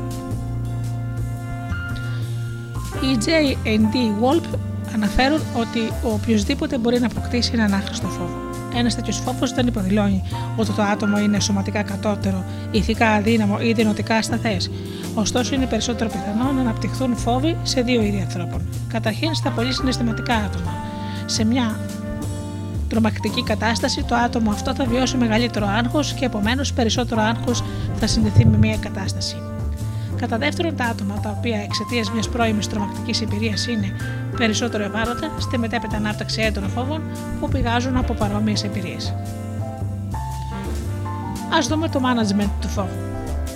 Οι J&D Wolf αναφέρουν ότι ο οποιοδήποτε μπορεί να αποκτήσει έναν άχρηστο φόβο. Ένας τέτοιος φόβος δεν υποδηλώνει ότι το άτομο είναι σωματικά κατώτερο, ηθικά αδύναμο ή δυνοτικά ασταθές. Ωστόσο, είναι περισσότερο πιθανό να αναπτυχθούν φόβοι σε δύο είδη ανθρώπων. Καταρχήν, στα πολύ συναισθηματικά άτομα. Σε μια τρομακτική κατάσταση, το άτομο αυτό θα βιώσει μεγαλύτερο άγχος και επομένως περισσότερο άγχος θα συνδεθεί με μια κατάσταση. Κατά δεύτερον, τα άτομα τα οποία εξαιτίας μιας πρώιμης τρομακτικής εμπειρίας είναι περισσότερο ευάλωτα στη μετέπειτα ανάπτυξη έντονων φόβων που πηγάζουν από παρόμοιες εμπειρίες. Α δούμε το management του φόβου.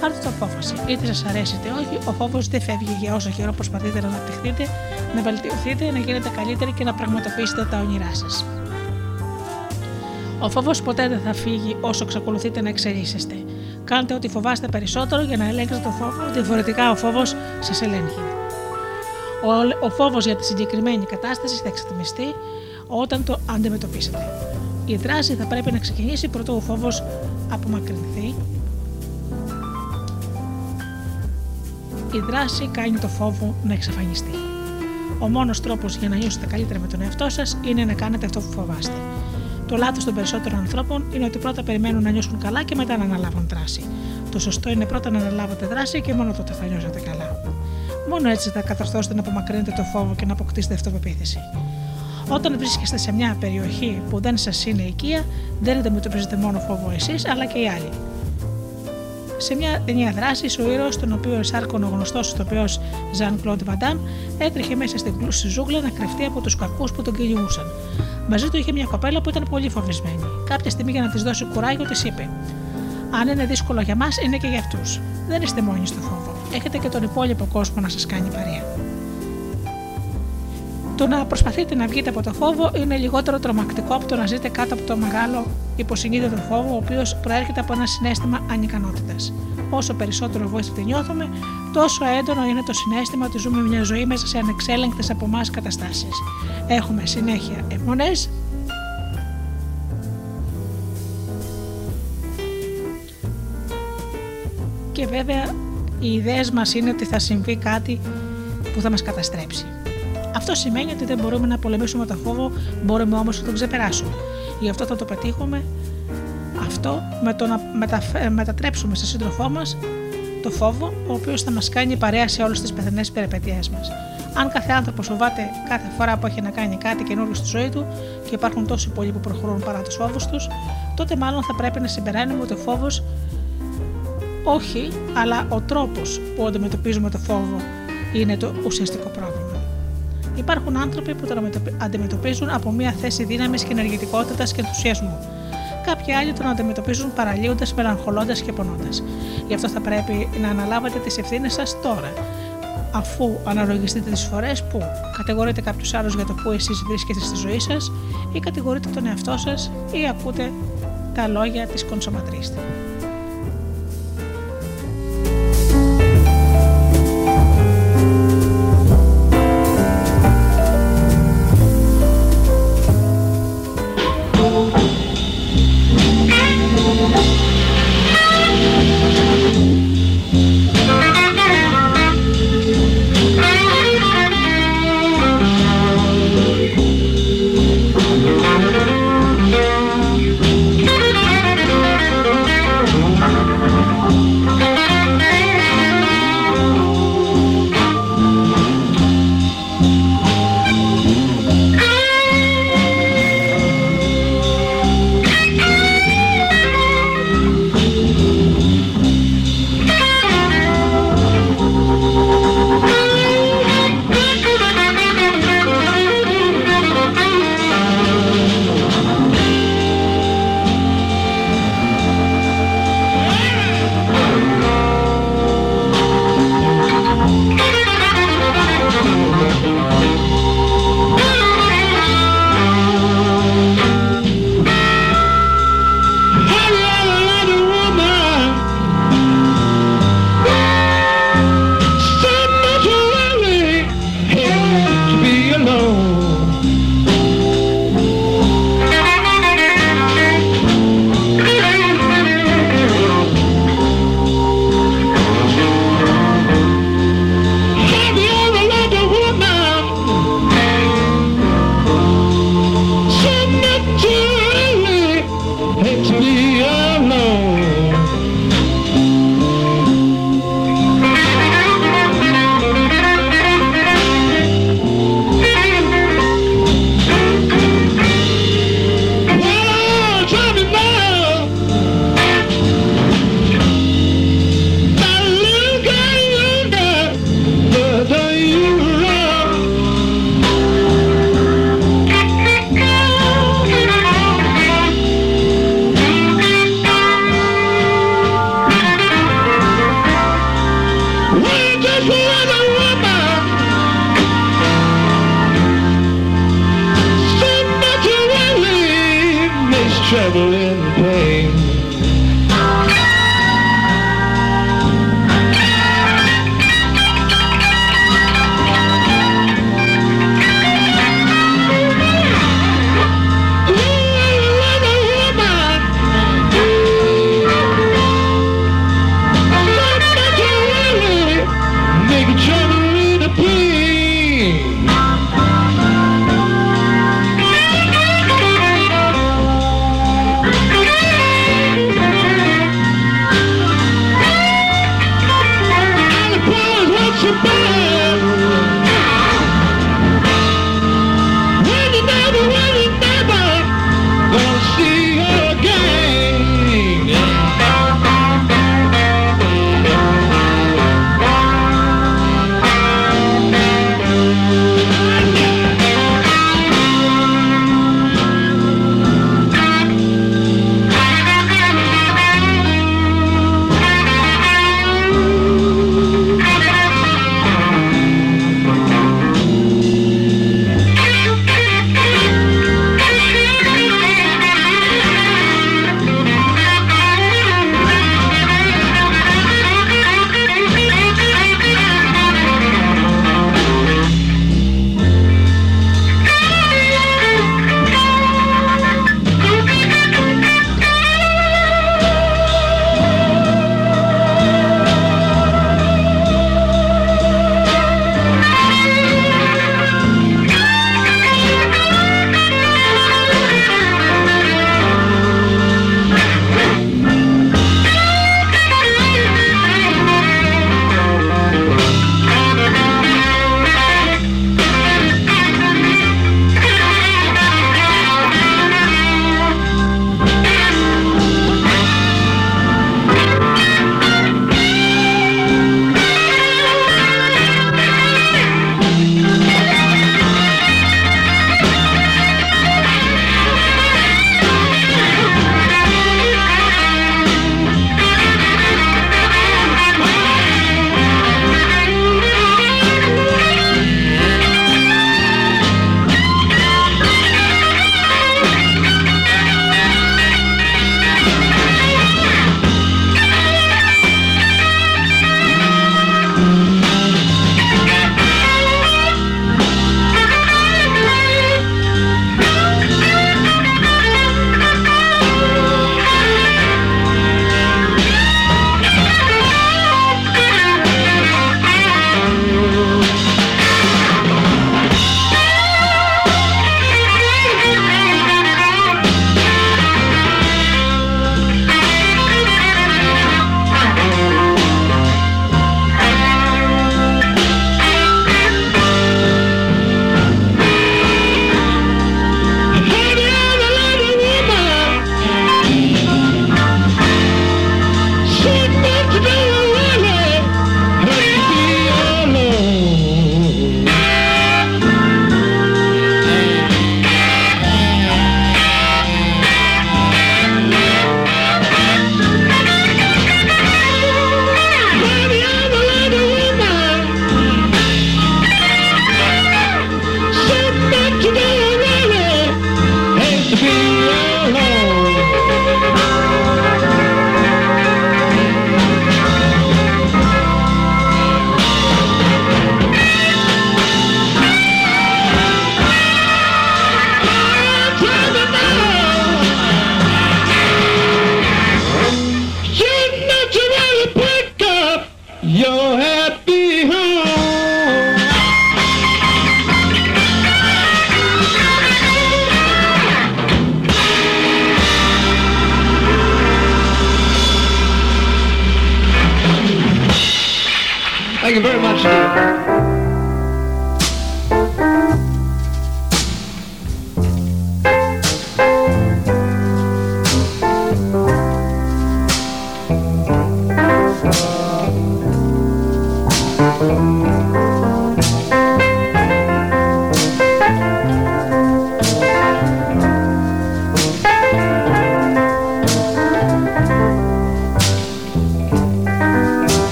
Πάρτε το απόφαση. Είτε σας αρέσει είτε όχι, ο φόβος δεν φεύγει για όσο καιρό προσπαθείτε να αναπτυχθείτε, να βελτιωθείτε, να γίνετε καλύτεροι και να πραγματοποιήσετε τα όνειρά σας. Ο φόβος ποτέ δεν θα φύγει όσο εξακολουθείτε να εξελίσσεστε. Κάντε ό,τι φοβάστε περισσότερο για να ελέγξετε το φόβο, διαφορετικά ο φόβος σας ελέγχει. Ο, ο φόβος για τη συγκεκριμένη κατάσταση θα εξατμιστεί όταν το αντιμετωπίσετε. Η δράση θα πρέπει να ξεκινήσει πρωτού ο φόβος απομακρυνθεί. Η δράση κάνει το φόβο να εξαφανιστεί. Ο μόνος τρόπος για να νιώσετε καλύτερα με τον εαυτό σας είναι να κάνετε αυτό που φοβάστε. Το λάθος των περισσότερων ανθρώπων είναι ότι πρώτα περιμένουν να νιώσουν καλά και μετά να αναλάβουν δράση. Το σωστό είναι πρώτα να αναλάβετε δράση και μόνο τότε θα νιώσετε καλά. Μόνο έτσι θα κατορθώσετε να απομακρύνετε το φόβο και να αποκτήσετε αυτοπεποίθηση. Όταν βρίσκεστε σε μια περιοχή που δεν σας είναι οικία, δεν αντιμετωπίζετε μόνο φόβο εσείς, αλλά και οι άλλοι. Σε μια ταινία δράση, ο ήρωας, τον οποίο εσάρκωνε ο γνωστός ηθοποιός Ζαν Κλοντ Βαντάμ, έτρεχε μέσα στην κλούση ζούγκλα να κρυφτεί από τους κακούς που τον κυνηγούσαν. Μαζί του είχε μια κοπέλα που ήταν πολύ φοβισμένη. Κάποια στιγμή για να της δώσει κουράγιο, της είπε: Αν είναι δύσκολο για μας, είναι και για αυτούς. Δεν είστε μόνοι στο φόβο. Έχετε και τον υπόλοιπο κόσμο να σας κάνει παρέα. Το να προσπαθείτε να βγείτε από το φόβο είναι λιγότερο τρομακτικό από το να ζείτε κάτω από το μεγάλο υποσυνείδητο φόβο, ο οποίος προέρχεται από ένα συνέστημα ανικανότητας. Όσο περισσότερο ευαίσθητοι νιώθουμε, τόσο έντονο είναι το συνέστημα ότι ζούμε μια ζωή μέσα σε ανεξέλεγκτες από εμάς καταστάσεις. Έχουμε συνέχεια αιμονές. Και βέβαια Οι ιδέες μας είναι ότι θα συμβεί κάτι που θα μας καταστρέψει. Αυτό σημαίνει ότι δεν μπορούμε να πολεμήσουμε το φόβο, μπορούμε όμως να τον ξεπεράσουμε. Γι' αυτό θα το πετύχουμε αυτό με το να μεταφε- μετατρέψουμε στο σύντροφό μας το φόβο, ο οποίος θα μας κάνει παρέα σε όλες τις πεθανέ περιπέτειές μας. Αν κάθε άνθρωπος φοβάται κάθε φορά που έχει να κάνει κάτι καινούριο στη ζωή του και υπάρχουν τόσοι πολλοί που προχωρούν παρά τους φόβους τους, τότε μάλλον θα πρέπει να συμπεράνουμε ότι ο φόβος όχι, αλλά ο τρόπος που αντιμετωπίζουμε το φόβο είναι το ουσιαστικό πρόβλημα. Υπάρχουν άνθρωποι που τον αντιμετωπίζουν από μια θέση δύναμης και ενεργητικότητας και ενθουσιασμού. Κάποιοι άλλοι τον αντιμετωπίζουν παραλύοντας, μελαγχολώντας και πονώντας. Γι' αυτό θα πρέπει να αναλάβετε τις ευθύνες σας τώρα, αφού αναλογιστείτε τις φορές που κατηγορείτε κάποιους άλλους για το που εσείς βρίσκεστε στη ζωή σας ή κατηγορείτε τον εαυτό σας ή ακούτε τα λόγια της κονσοματρίστη.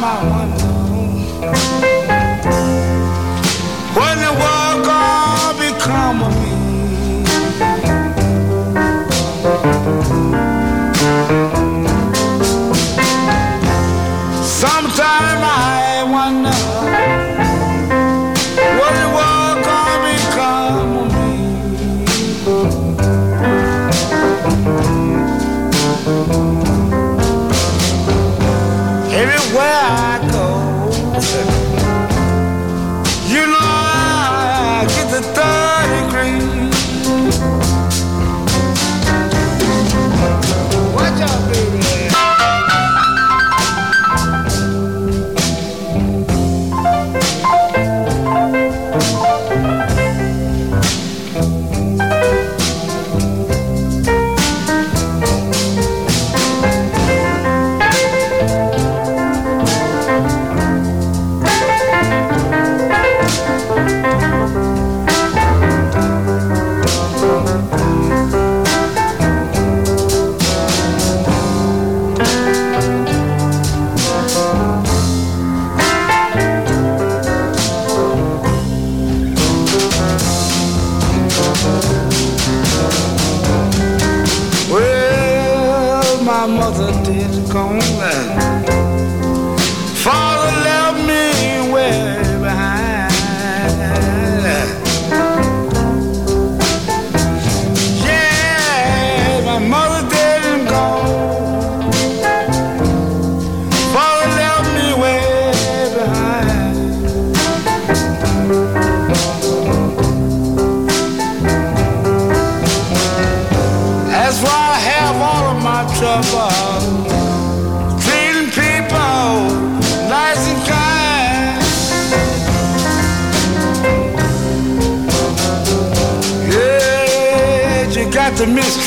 my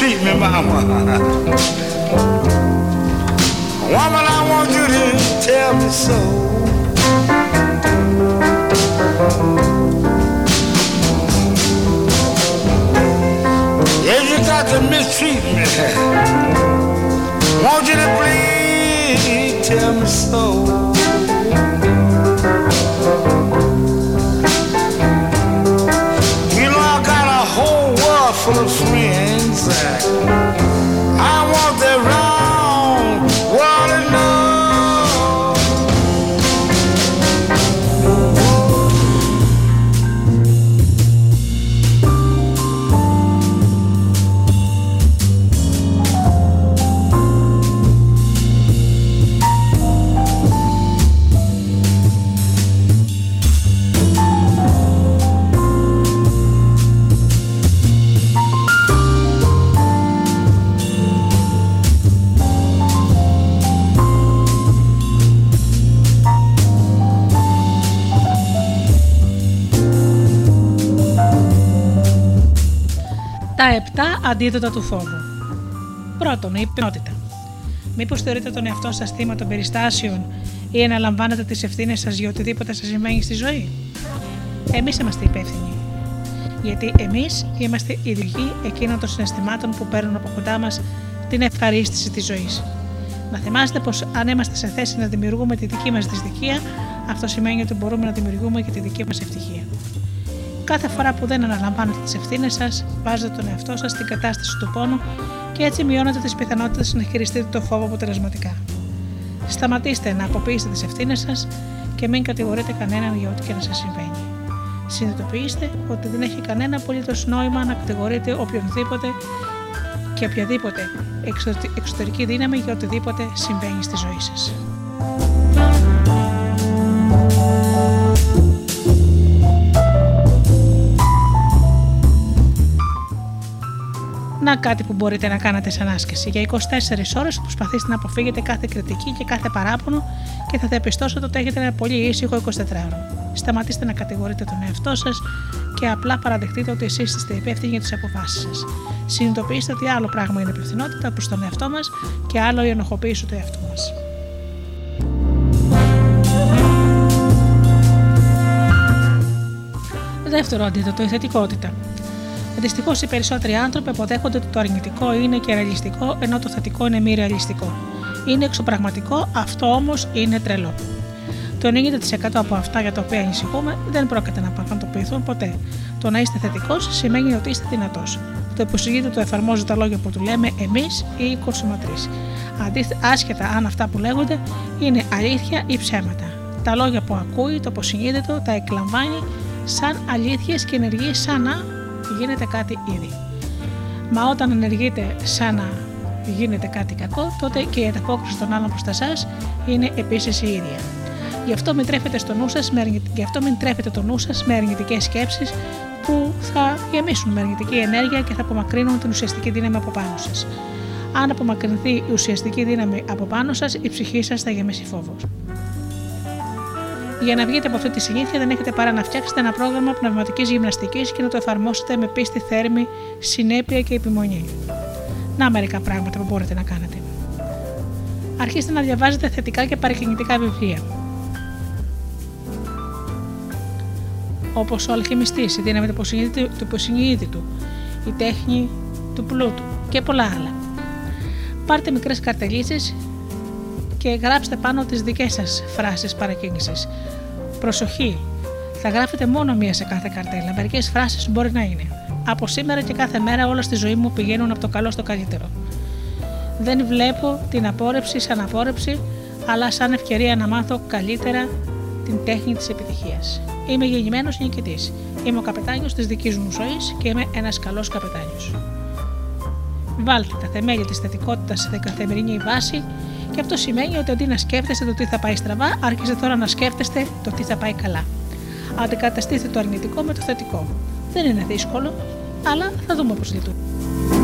treat me, mama. Woman, I want you to tell me so. Yeah, you got to mistreat me. Want you to please tell me so.
αντίδοτα του φόβου. Πρώτον, η υπνότητα. Μήπως θεωρείτε τον εαυτό σας θύμα των περιστάσεων ή αναλαμβάνετε τις ευθύνες σας για οτιδήποτε σας σημαίνει στη ζωή; Εμείς είμαστε υπεύθυνοι. Γιατί εμείς είμαστε οι δικοί εκείνων των συναισθημάτων που παίρνουν από κοντά μας την ευχαρίστηση της ζωής. Να θυμάστε πως αν είμαστε σε θέση να δημιουργούμε τη δική μας δυστυχία, αυτό σημαίνει ότι μπορούμε να δημιουργούμε και τη δική μας ευτυχία. Κάθε φορά που δεν αναλαμβάνετε τις ευθύνες σας, βάζετε τον εαυτό σας στην κατάσταση του πόνου και έτσι μειώνετε τις πιθανότητες να χειριστείτε το φόβο αποτελεσματικά. Σταματήστε να αποποιήσετε τις ευθύνες σας και μην κατηγορείτε κανέναν για ό,τι και να σας συμβαίνει. Συνειδητοποιήστε ότι δεν έχει κανένα απολύτως νόημα να κατηγορείτε οποιονδήποτε και οποιαδήποτε εξωτερική δύναμη για οτιδήποτε συμβαίνει στη ζωή σας. Να κάτι που μπορείτε να κάνετε σαν άσκηση. Για 24 ώρες προσπαθήστε να αποφύγετε κάθε κριτική και κάθε παράπονο και θα διαπιστώσετε ότι έχετε ένα πολύ ήσυχο 24ωρο. Σταματήστε να κατηγορείτε τον εαυτό σας και απλά παραδεχτείτε ότι εσείς είστε υπεύθυνοι για τις αποφάσεις σας. Συνειδητοποιήστε ότι άλλο πράγμα είναι υπευθυνότητα προς τον εαυτό μας και άλλο η ενοχοποίηση του εαυτού μας. Δεύτερο αντίδοτο, η θετικότητα. Δυστυχώς οι περισσότεροι άνθρωποι αποδέχονται ότι το αρνητικό είναι και ρεαλιστικό, ενώ το θετικό είναι μη ρεαλιστικό. Είναι εξωπραγματικό, αυτό όμως είναι τρελό. Το 90% από αυτά για τα οποία ανησυχούμε δεν πρόκειται να πραγματοποιηθούν ποτέ. Το να είστε θετικός σημαίνει ότι είστε δυνατός. Το υποσυγείται το εφαρμόζει τα λόγια που του λέμε εμείς ή οι κονσωματροί. Άσχετα αν αυτά που λέγονται είναι αλήθεια ή ψέματα. Τα λόγια που ακούει, το υποσυνείδητο τα εκλαμβάνει σαν αλήθειες και ενεργεί σαν να γίνεται κάτι ήδη. Μα όταν ενεργείτε σαν να γίνεται κάτι κακό, τότε και η ανταπόκριση των άλλων προς εσάς είναι επίσης η ίδια. Γι' αυτό μην τρέφετε, στο νου σας, με, γι αυτό μην τρέφετε το νου σας με αρνητικές σκέψεις που θα γεμίσουν με αρνητική ενέργεια και θα απομακρύνουν την ουσιαστική δύναμη από πάνω σας. Αν απομακρυνθεί η ουσιαστική δύναμη από πάνω σας, η ψυχή σας θα γεμίσει φόβο. Για να βγείτε από αυτή τη συνήθεια, δεν έχετε παρά να φτιάξετε ένα πρόγραμμα πνευματικής γυμναστικής και να το εφαρμόσετε με πίστη, θέρμη, συνέπεια και επιμονή. Να μερικά πράγματα που μπορείτε να κάνετε. Αρχίστε να διαβάζετε θετικά και παρακινητικά βιβλία. όπως ο αλχημιστής, η δύναμη του υποσυνείδητου, η τέχνη του πλούτου και πολλά άλλα. Πάρτε μικρές καρτελίτσες και γράψτε πάνω τις δικές σας φράσεις παρακίνησης. Προσοχή, θα γράφετε μόνο μία σε κάθε καρτέλα. Μερικές φράσεις μπορεί να είναι. Από σήμερα και κάθε μέρα όλα στη ζωή μου πηγαίνουν από το καλό στο καλύτερο. Δεν βλέπω την απόρρεψη σαν απόρρεψη, αλλά σαν ευκαιρία να μάθω καλύτερα την τέχνη της επιτυχίας. Είμαι γεννημένος νικητής. Είμαι ο καπετάνιος της δικής μου ζωής και είμαι ένας καλός καπετάνιος. Βάλτε τα θεμέλια της θετικότητας σε καθημερινή βάση και αυτό σημαίνει ότι αντί να σκέφτεστε το τι θα πάει στραβά, άρχισε τώρα να σκέφτεστε το τι θα πάει καλά. Αντικαταστήστε το αρνητικό με το θετικό. Δεν είναι δύσκολο, αλλά θα δούμε πώς λειτουργεί.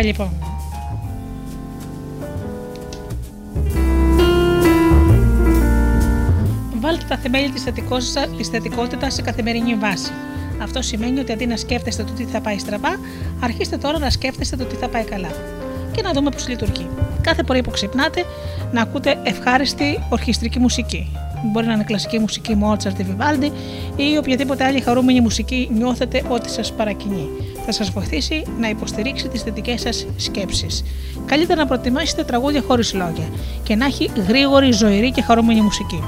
Πάμε λοιπόν. Βάλτε τα θεμέλια της θετικότητας- της θετικότητας σε καθημερινή βάση. Αυτό σημαίνει ότι αντί να σκέφτεστε το τι θα πάει στραβά, αρχίστε τώρα να σκέφτεστε το τι θα πάει καλά. Και να δούμε πώς λειτουργεί. Κάθε πρωί που ξυπνάτε, να ακούτε ευχάριστη ορχιστρική μουσική. Μπορεί να είναι κλασική μουσική Mozart ή Vivaldi ή οποιαδήποτε άλλη χαρούμενη μουσική νιώθετε ότι σας παρακινεί. Θα σας βοηθήσει να υποστηρίξει τις θετικές σας σκέψεις. Καλύτερα να προτιμάσετε τραγούδια χωρίς λόγια και να έχει γρήγορη, ζωηρή και χαρούμενη μουσική.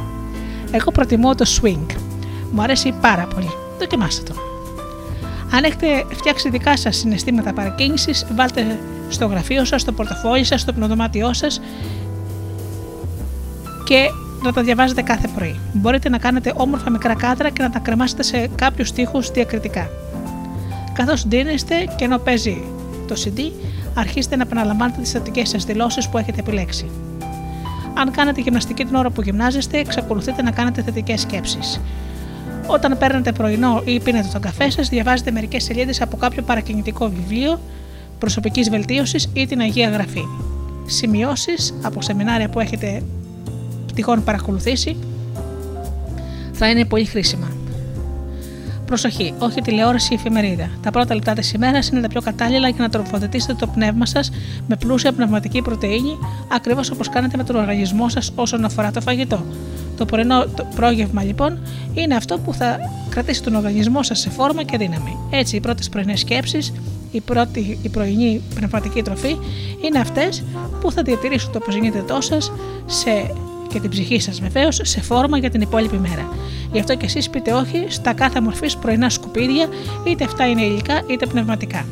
Εγώ προτιμώ το swing. Μου αρέσει πάρα πολύ. Δοκιμάστε το. Αν έχετε φτιάξει δικά σας συναισθήματα παρακίνησης, βάλτε στο γραφείο σας, στο πορτοφόλι σας, στο πνοδωμάτιό σας και να τα διαβάζετε κάθε πρωί. Μπορείτε να κάνετε όμορφα μικρά κάδρα και να τα κρεμάσετε σε κάποιους τοίχους διακριτικά. Καθώς ντύνεστε και ενώ παίζει το CD, αρχίστε να επαναλαμβάνετε τις θετικές σας δηλώσεις που έχετε επιλέξει. Αν κάνετε γυμναστική την ώρα που γυμνάζεστε, εξακολουθείτε να κάνετε θετικές σκέψεις. Όταν παίρνετε πρωινό ή πίνετε τον καφέ σας, διαβάζετε μερικές σελίδες από κάποιο παρακινητικό βιβλίο προσωπικής βελτίωσης ή την Αγία Γραφή. Σημειώσεις από σεμινάρια που έχετε τυχόν παρακολουθήσει θα είναι πολύ χρήσιμα. Προσοχή, όχι τηλεόραση ή εφημερίδα. Τα πρώτα λεπτά της ημέρας είναι τα πιο κατάλληλα για να τροφοδοτήσετε το πνεύμα σας με πλούσια πνευματική πρωτενη, ακριβώς όπως κάνετε με τον οργανισμό σας όσον αφορά το φαγητό. Το πρωινό το πρόγευμα λοιπόν είναι αυτό που θα κρατήσει τον οργανισμό σας σε φόρμα και δύναμη. Έτσι, οι πρώτες πρωινές σκέψεις, η, πρώτη, η πρωινή πνευματική τροφή είναι αυτές που θα διατηρήσουν το αποζημίτετό σας σε και την ψυχή σας βεβαίως σε φόρμα για την υπόλοιπη μέρα. Γι' αυτό και εσείς πείτε όχι στα κάθε μορφής πρωινά σκουπίδια, είτε αυτά είναι υλικά είτε πνευματικά.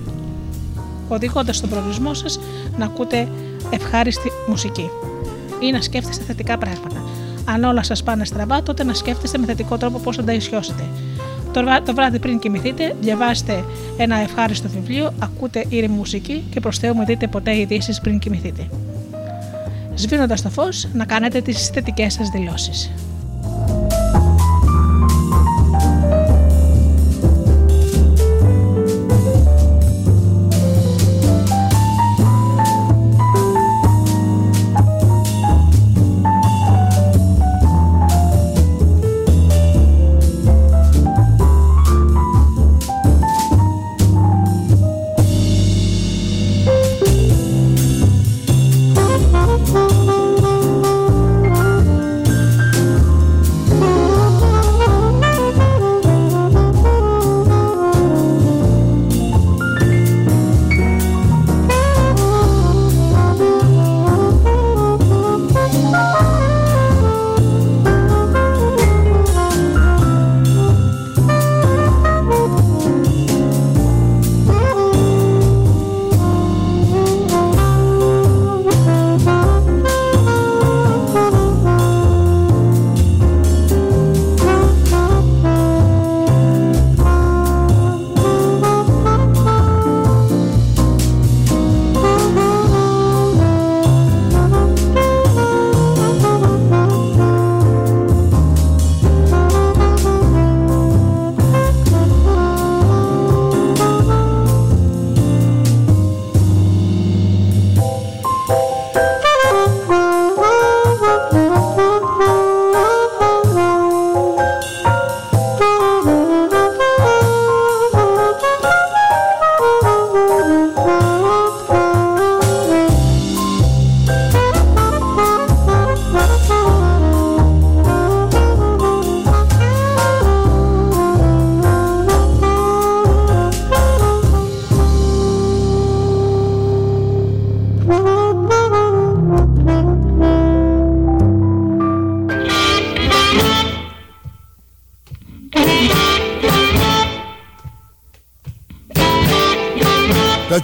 Οδηγώντας τον προορισμό σας να ακούτε ευχάριστη μουσική ή να σκέφτεστε θετικά πράγματα. Αν όλα σας πάνε στραβά, τότε να σκέφτεστε με θετικό τρόπο πώς θα τα ισιώσετε. Το, βρά- το βράδυ πριν κοιμηθείτε, διαβάστε ένα ευχάριστο βιβλίο, ακούτε ήρεμη μουσική και προς Θεού μην δείτε ποτέ ειδήσεις πριν κοιμηθείτε. Σβήνοντας το φως, να κάνετε τις θετικές σας δηλώσεις.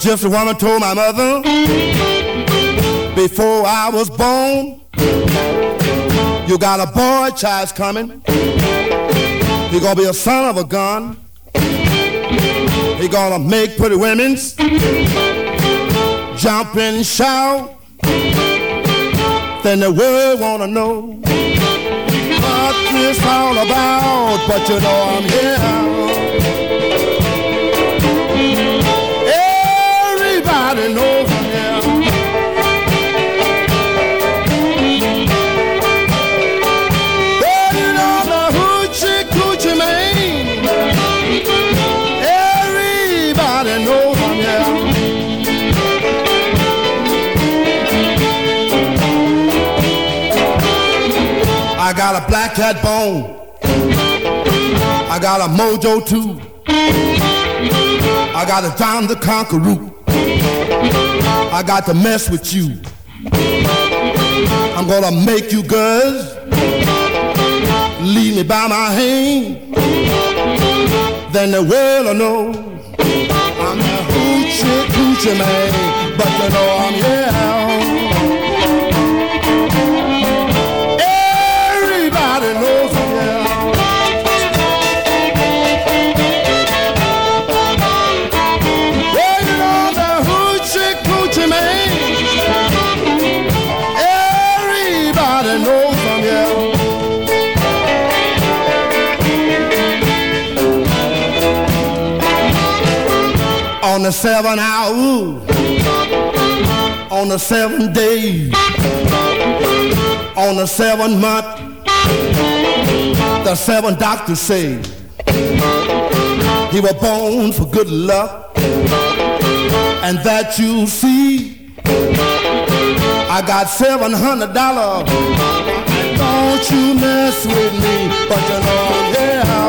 The gypsy woman told my mother before I was born, you got a boy child's coming. He gonna be a son of a gun. He gonna make pretty women's jump and shout. Then the world wanna know what this all about. But you know I'm here.
A cat bone. I got a mojo too. I got a John the Conqueror. I got to mess with you. I'm gonna make you girls lead me by my hand. Then the world will know I'm the hoochie coochie man. But you know I'm here. The seven hour, ooh. on the seven days, on the seven month, the seven doctors say he was born for good luck, and that you see, I got seven hundred dollars. Don't you mess with me, but you know, yeah.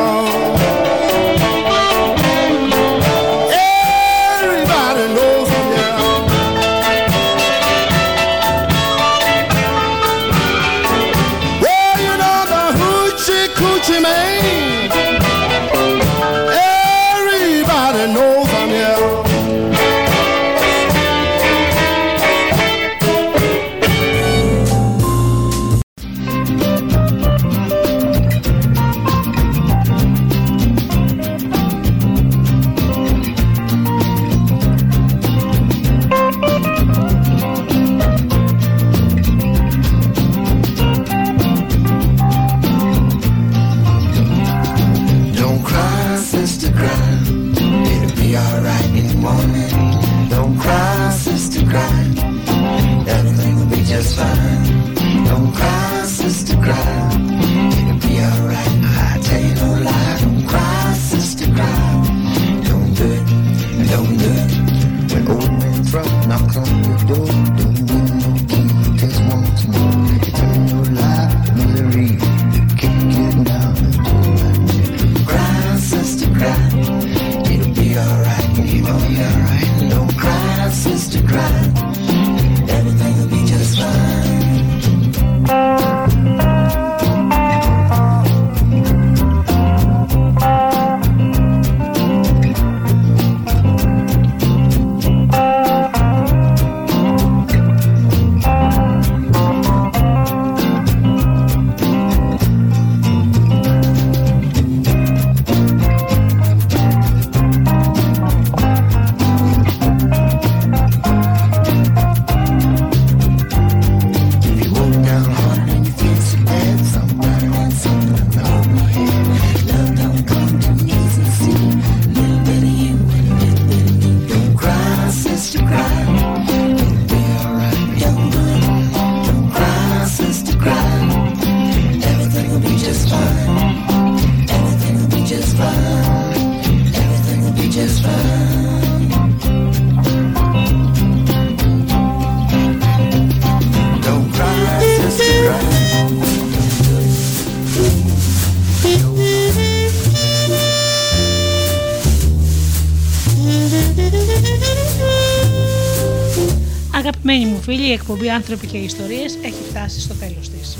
Η εκπομπή Άνθρωποι και Ιστορίες έχει φτάσει στο τέλος της.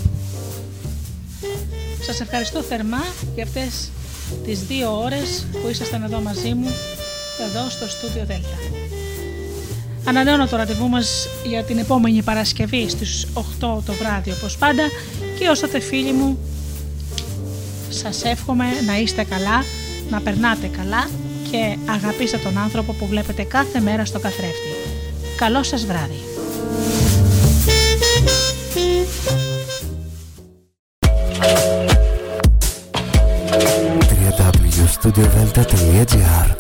Σας ευχαριστώ θερμά για αυτές τις δύο ώρες που ήσασταν εδώ μαζί μου, εδώ στο στούντιο Δέλτα. Ανανεώνω το ραντεβού μας για την επόμενη Παρασκευή στις 8 το βράδυ όπως πάντα και όσατε φίλοι μου σας εύχομαι να είστε καλά, να περνάτε καλά και αγαπήστε τον άνθρωπο που βλέπετε κάθε μέρα στο καθρέφτη. Καλό σας βράδυ.
diventa triadiar.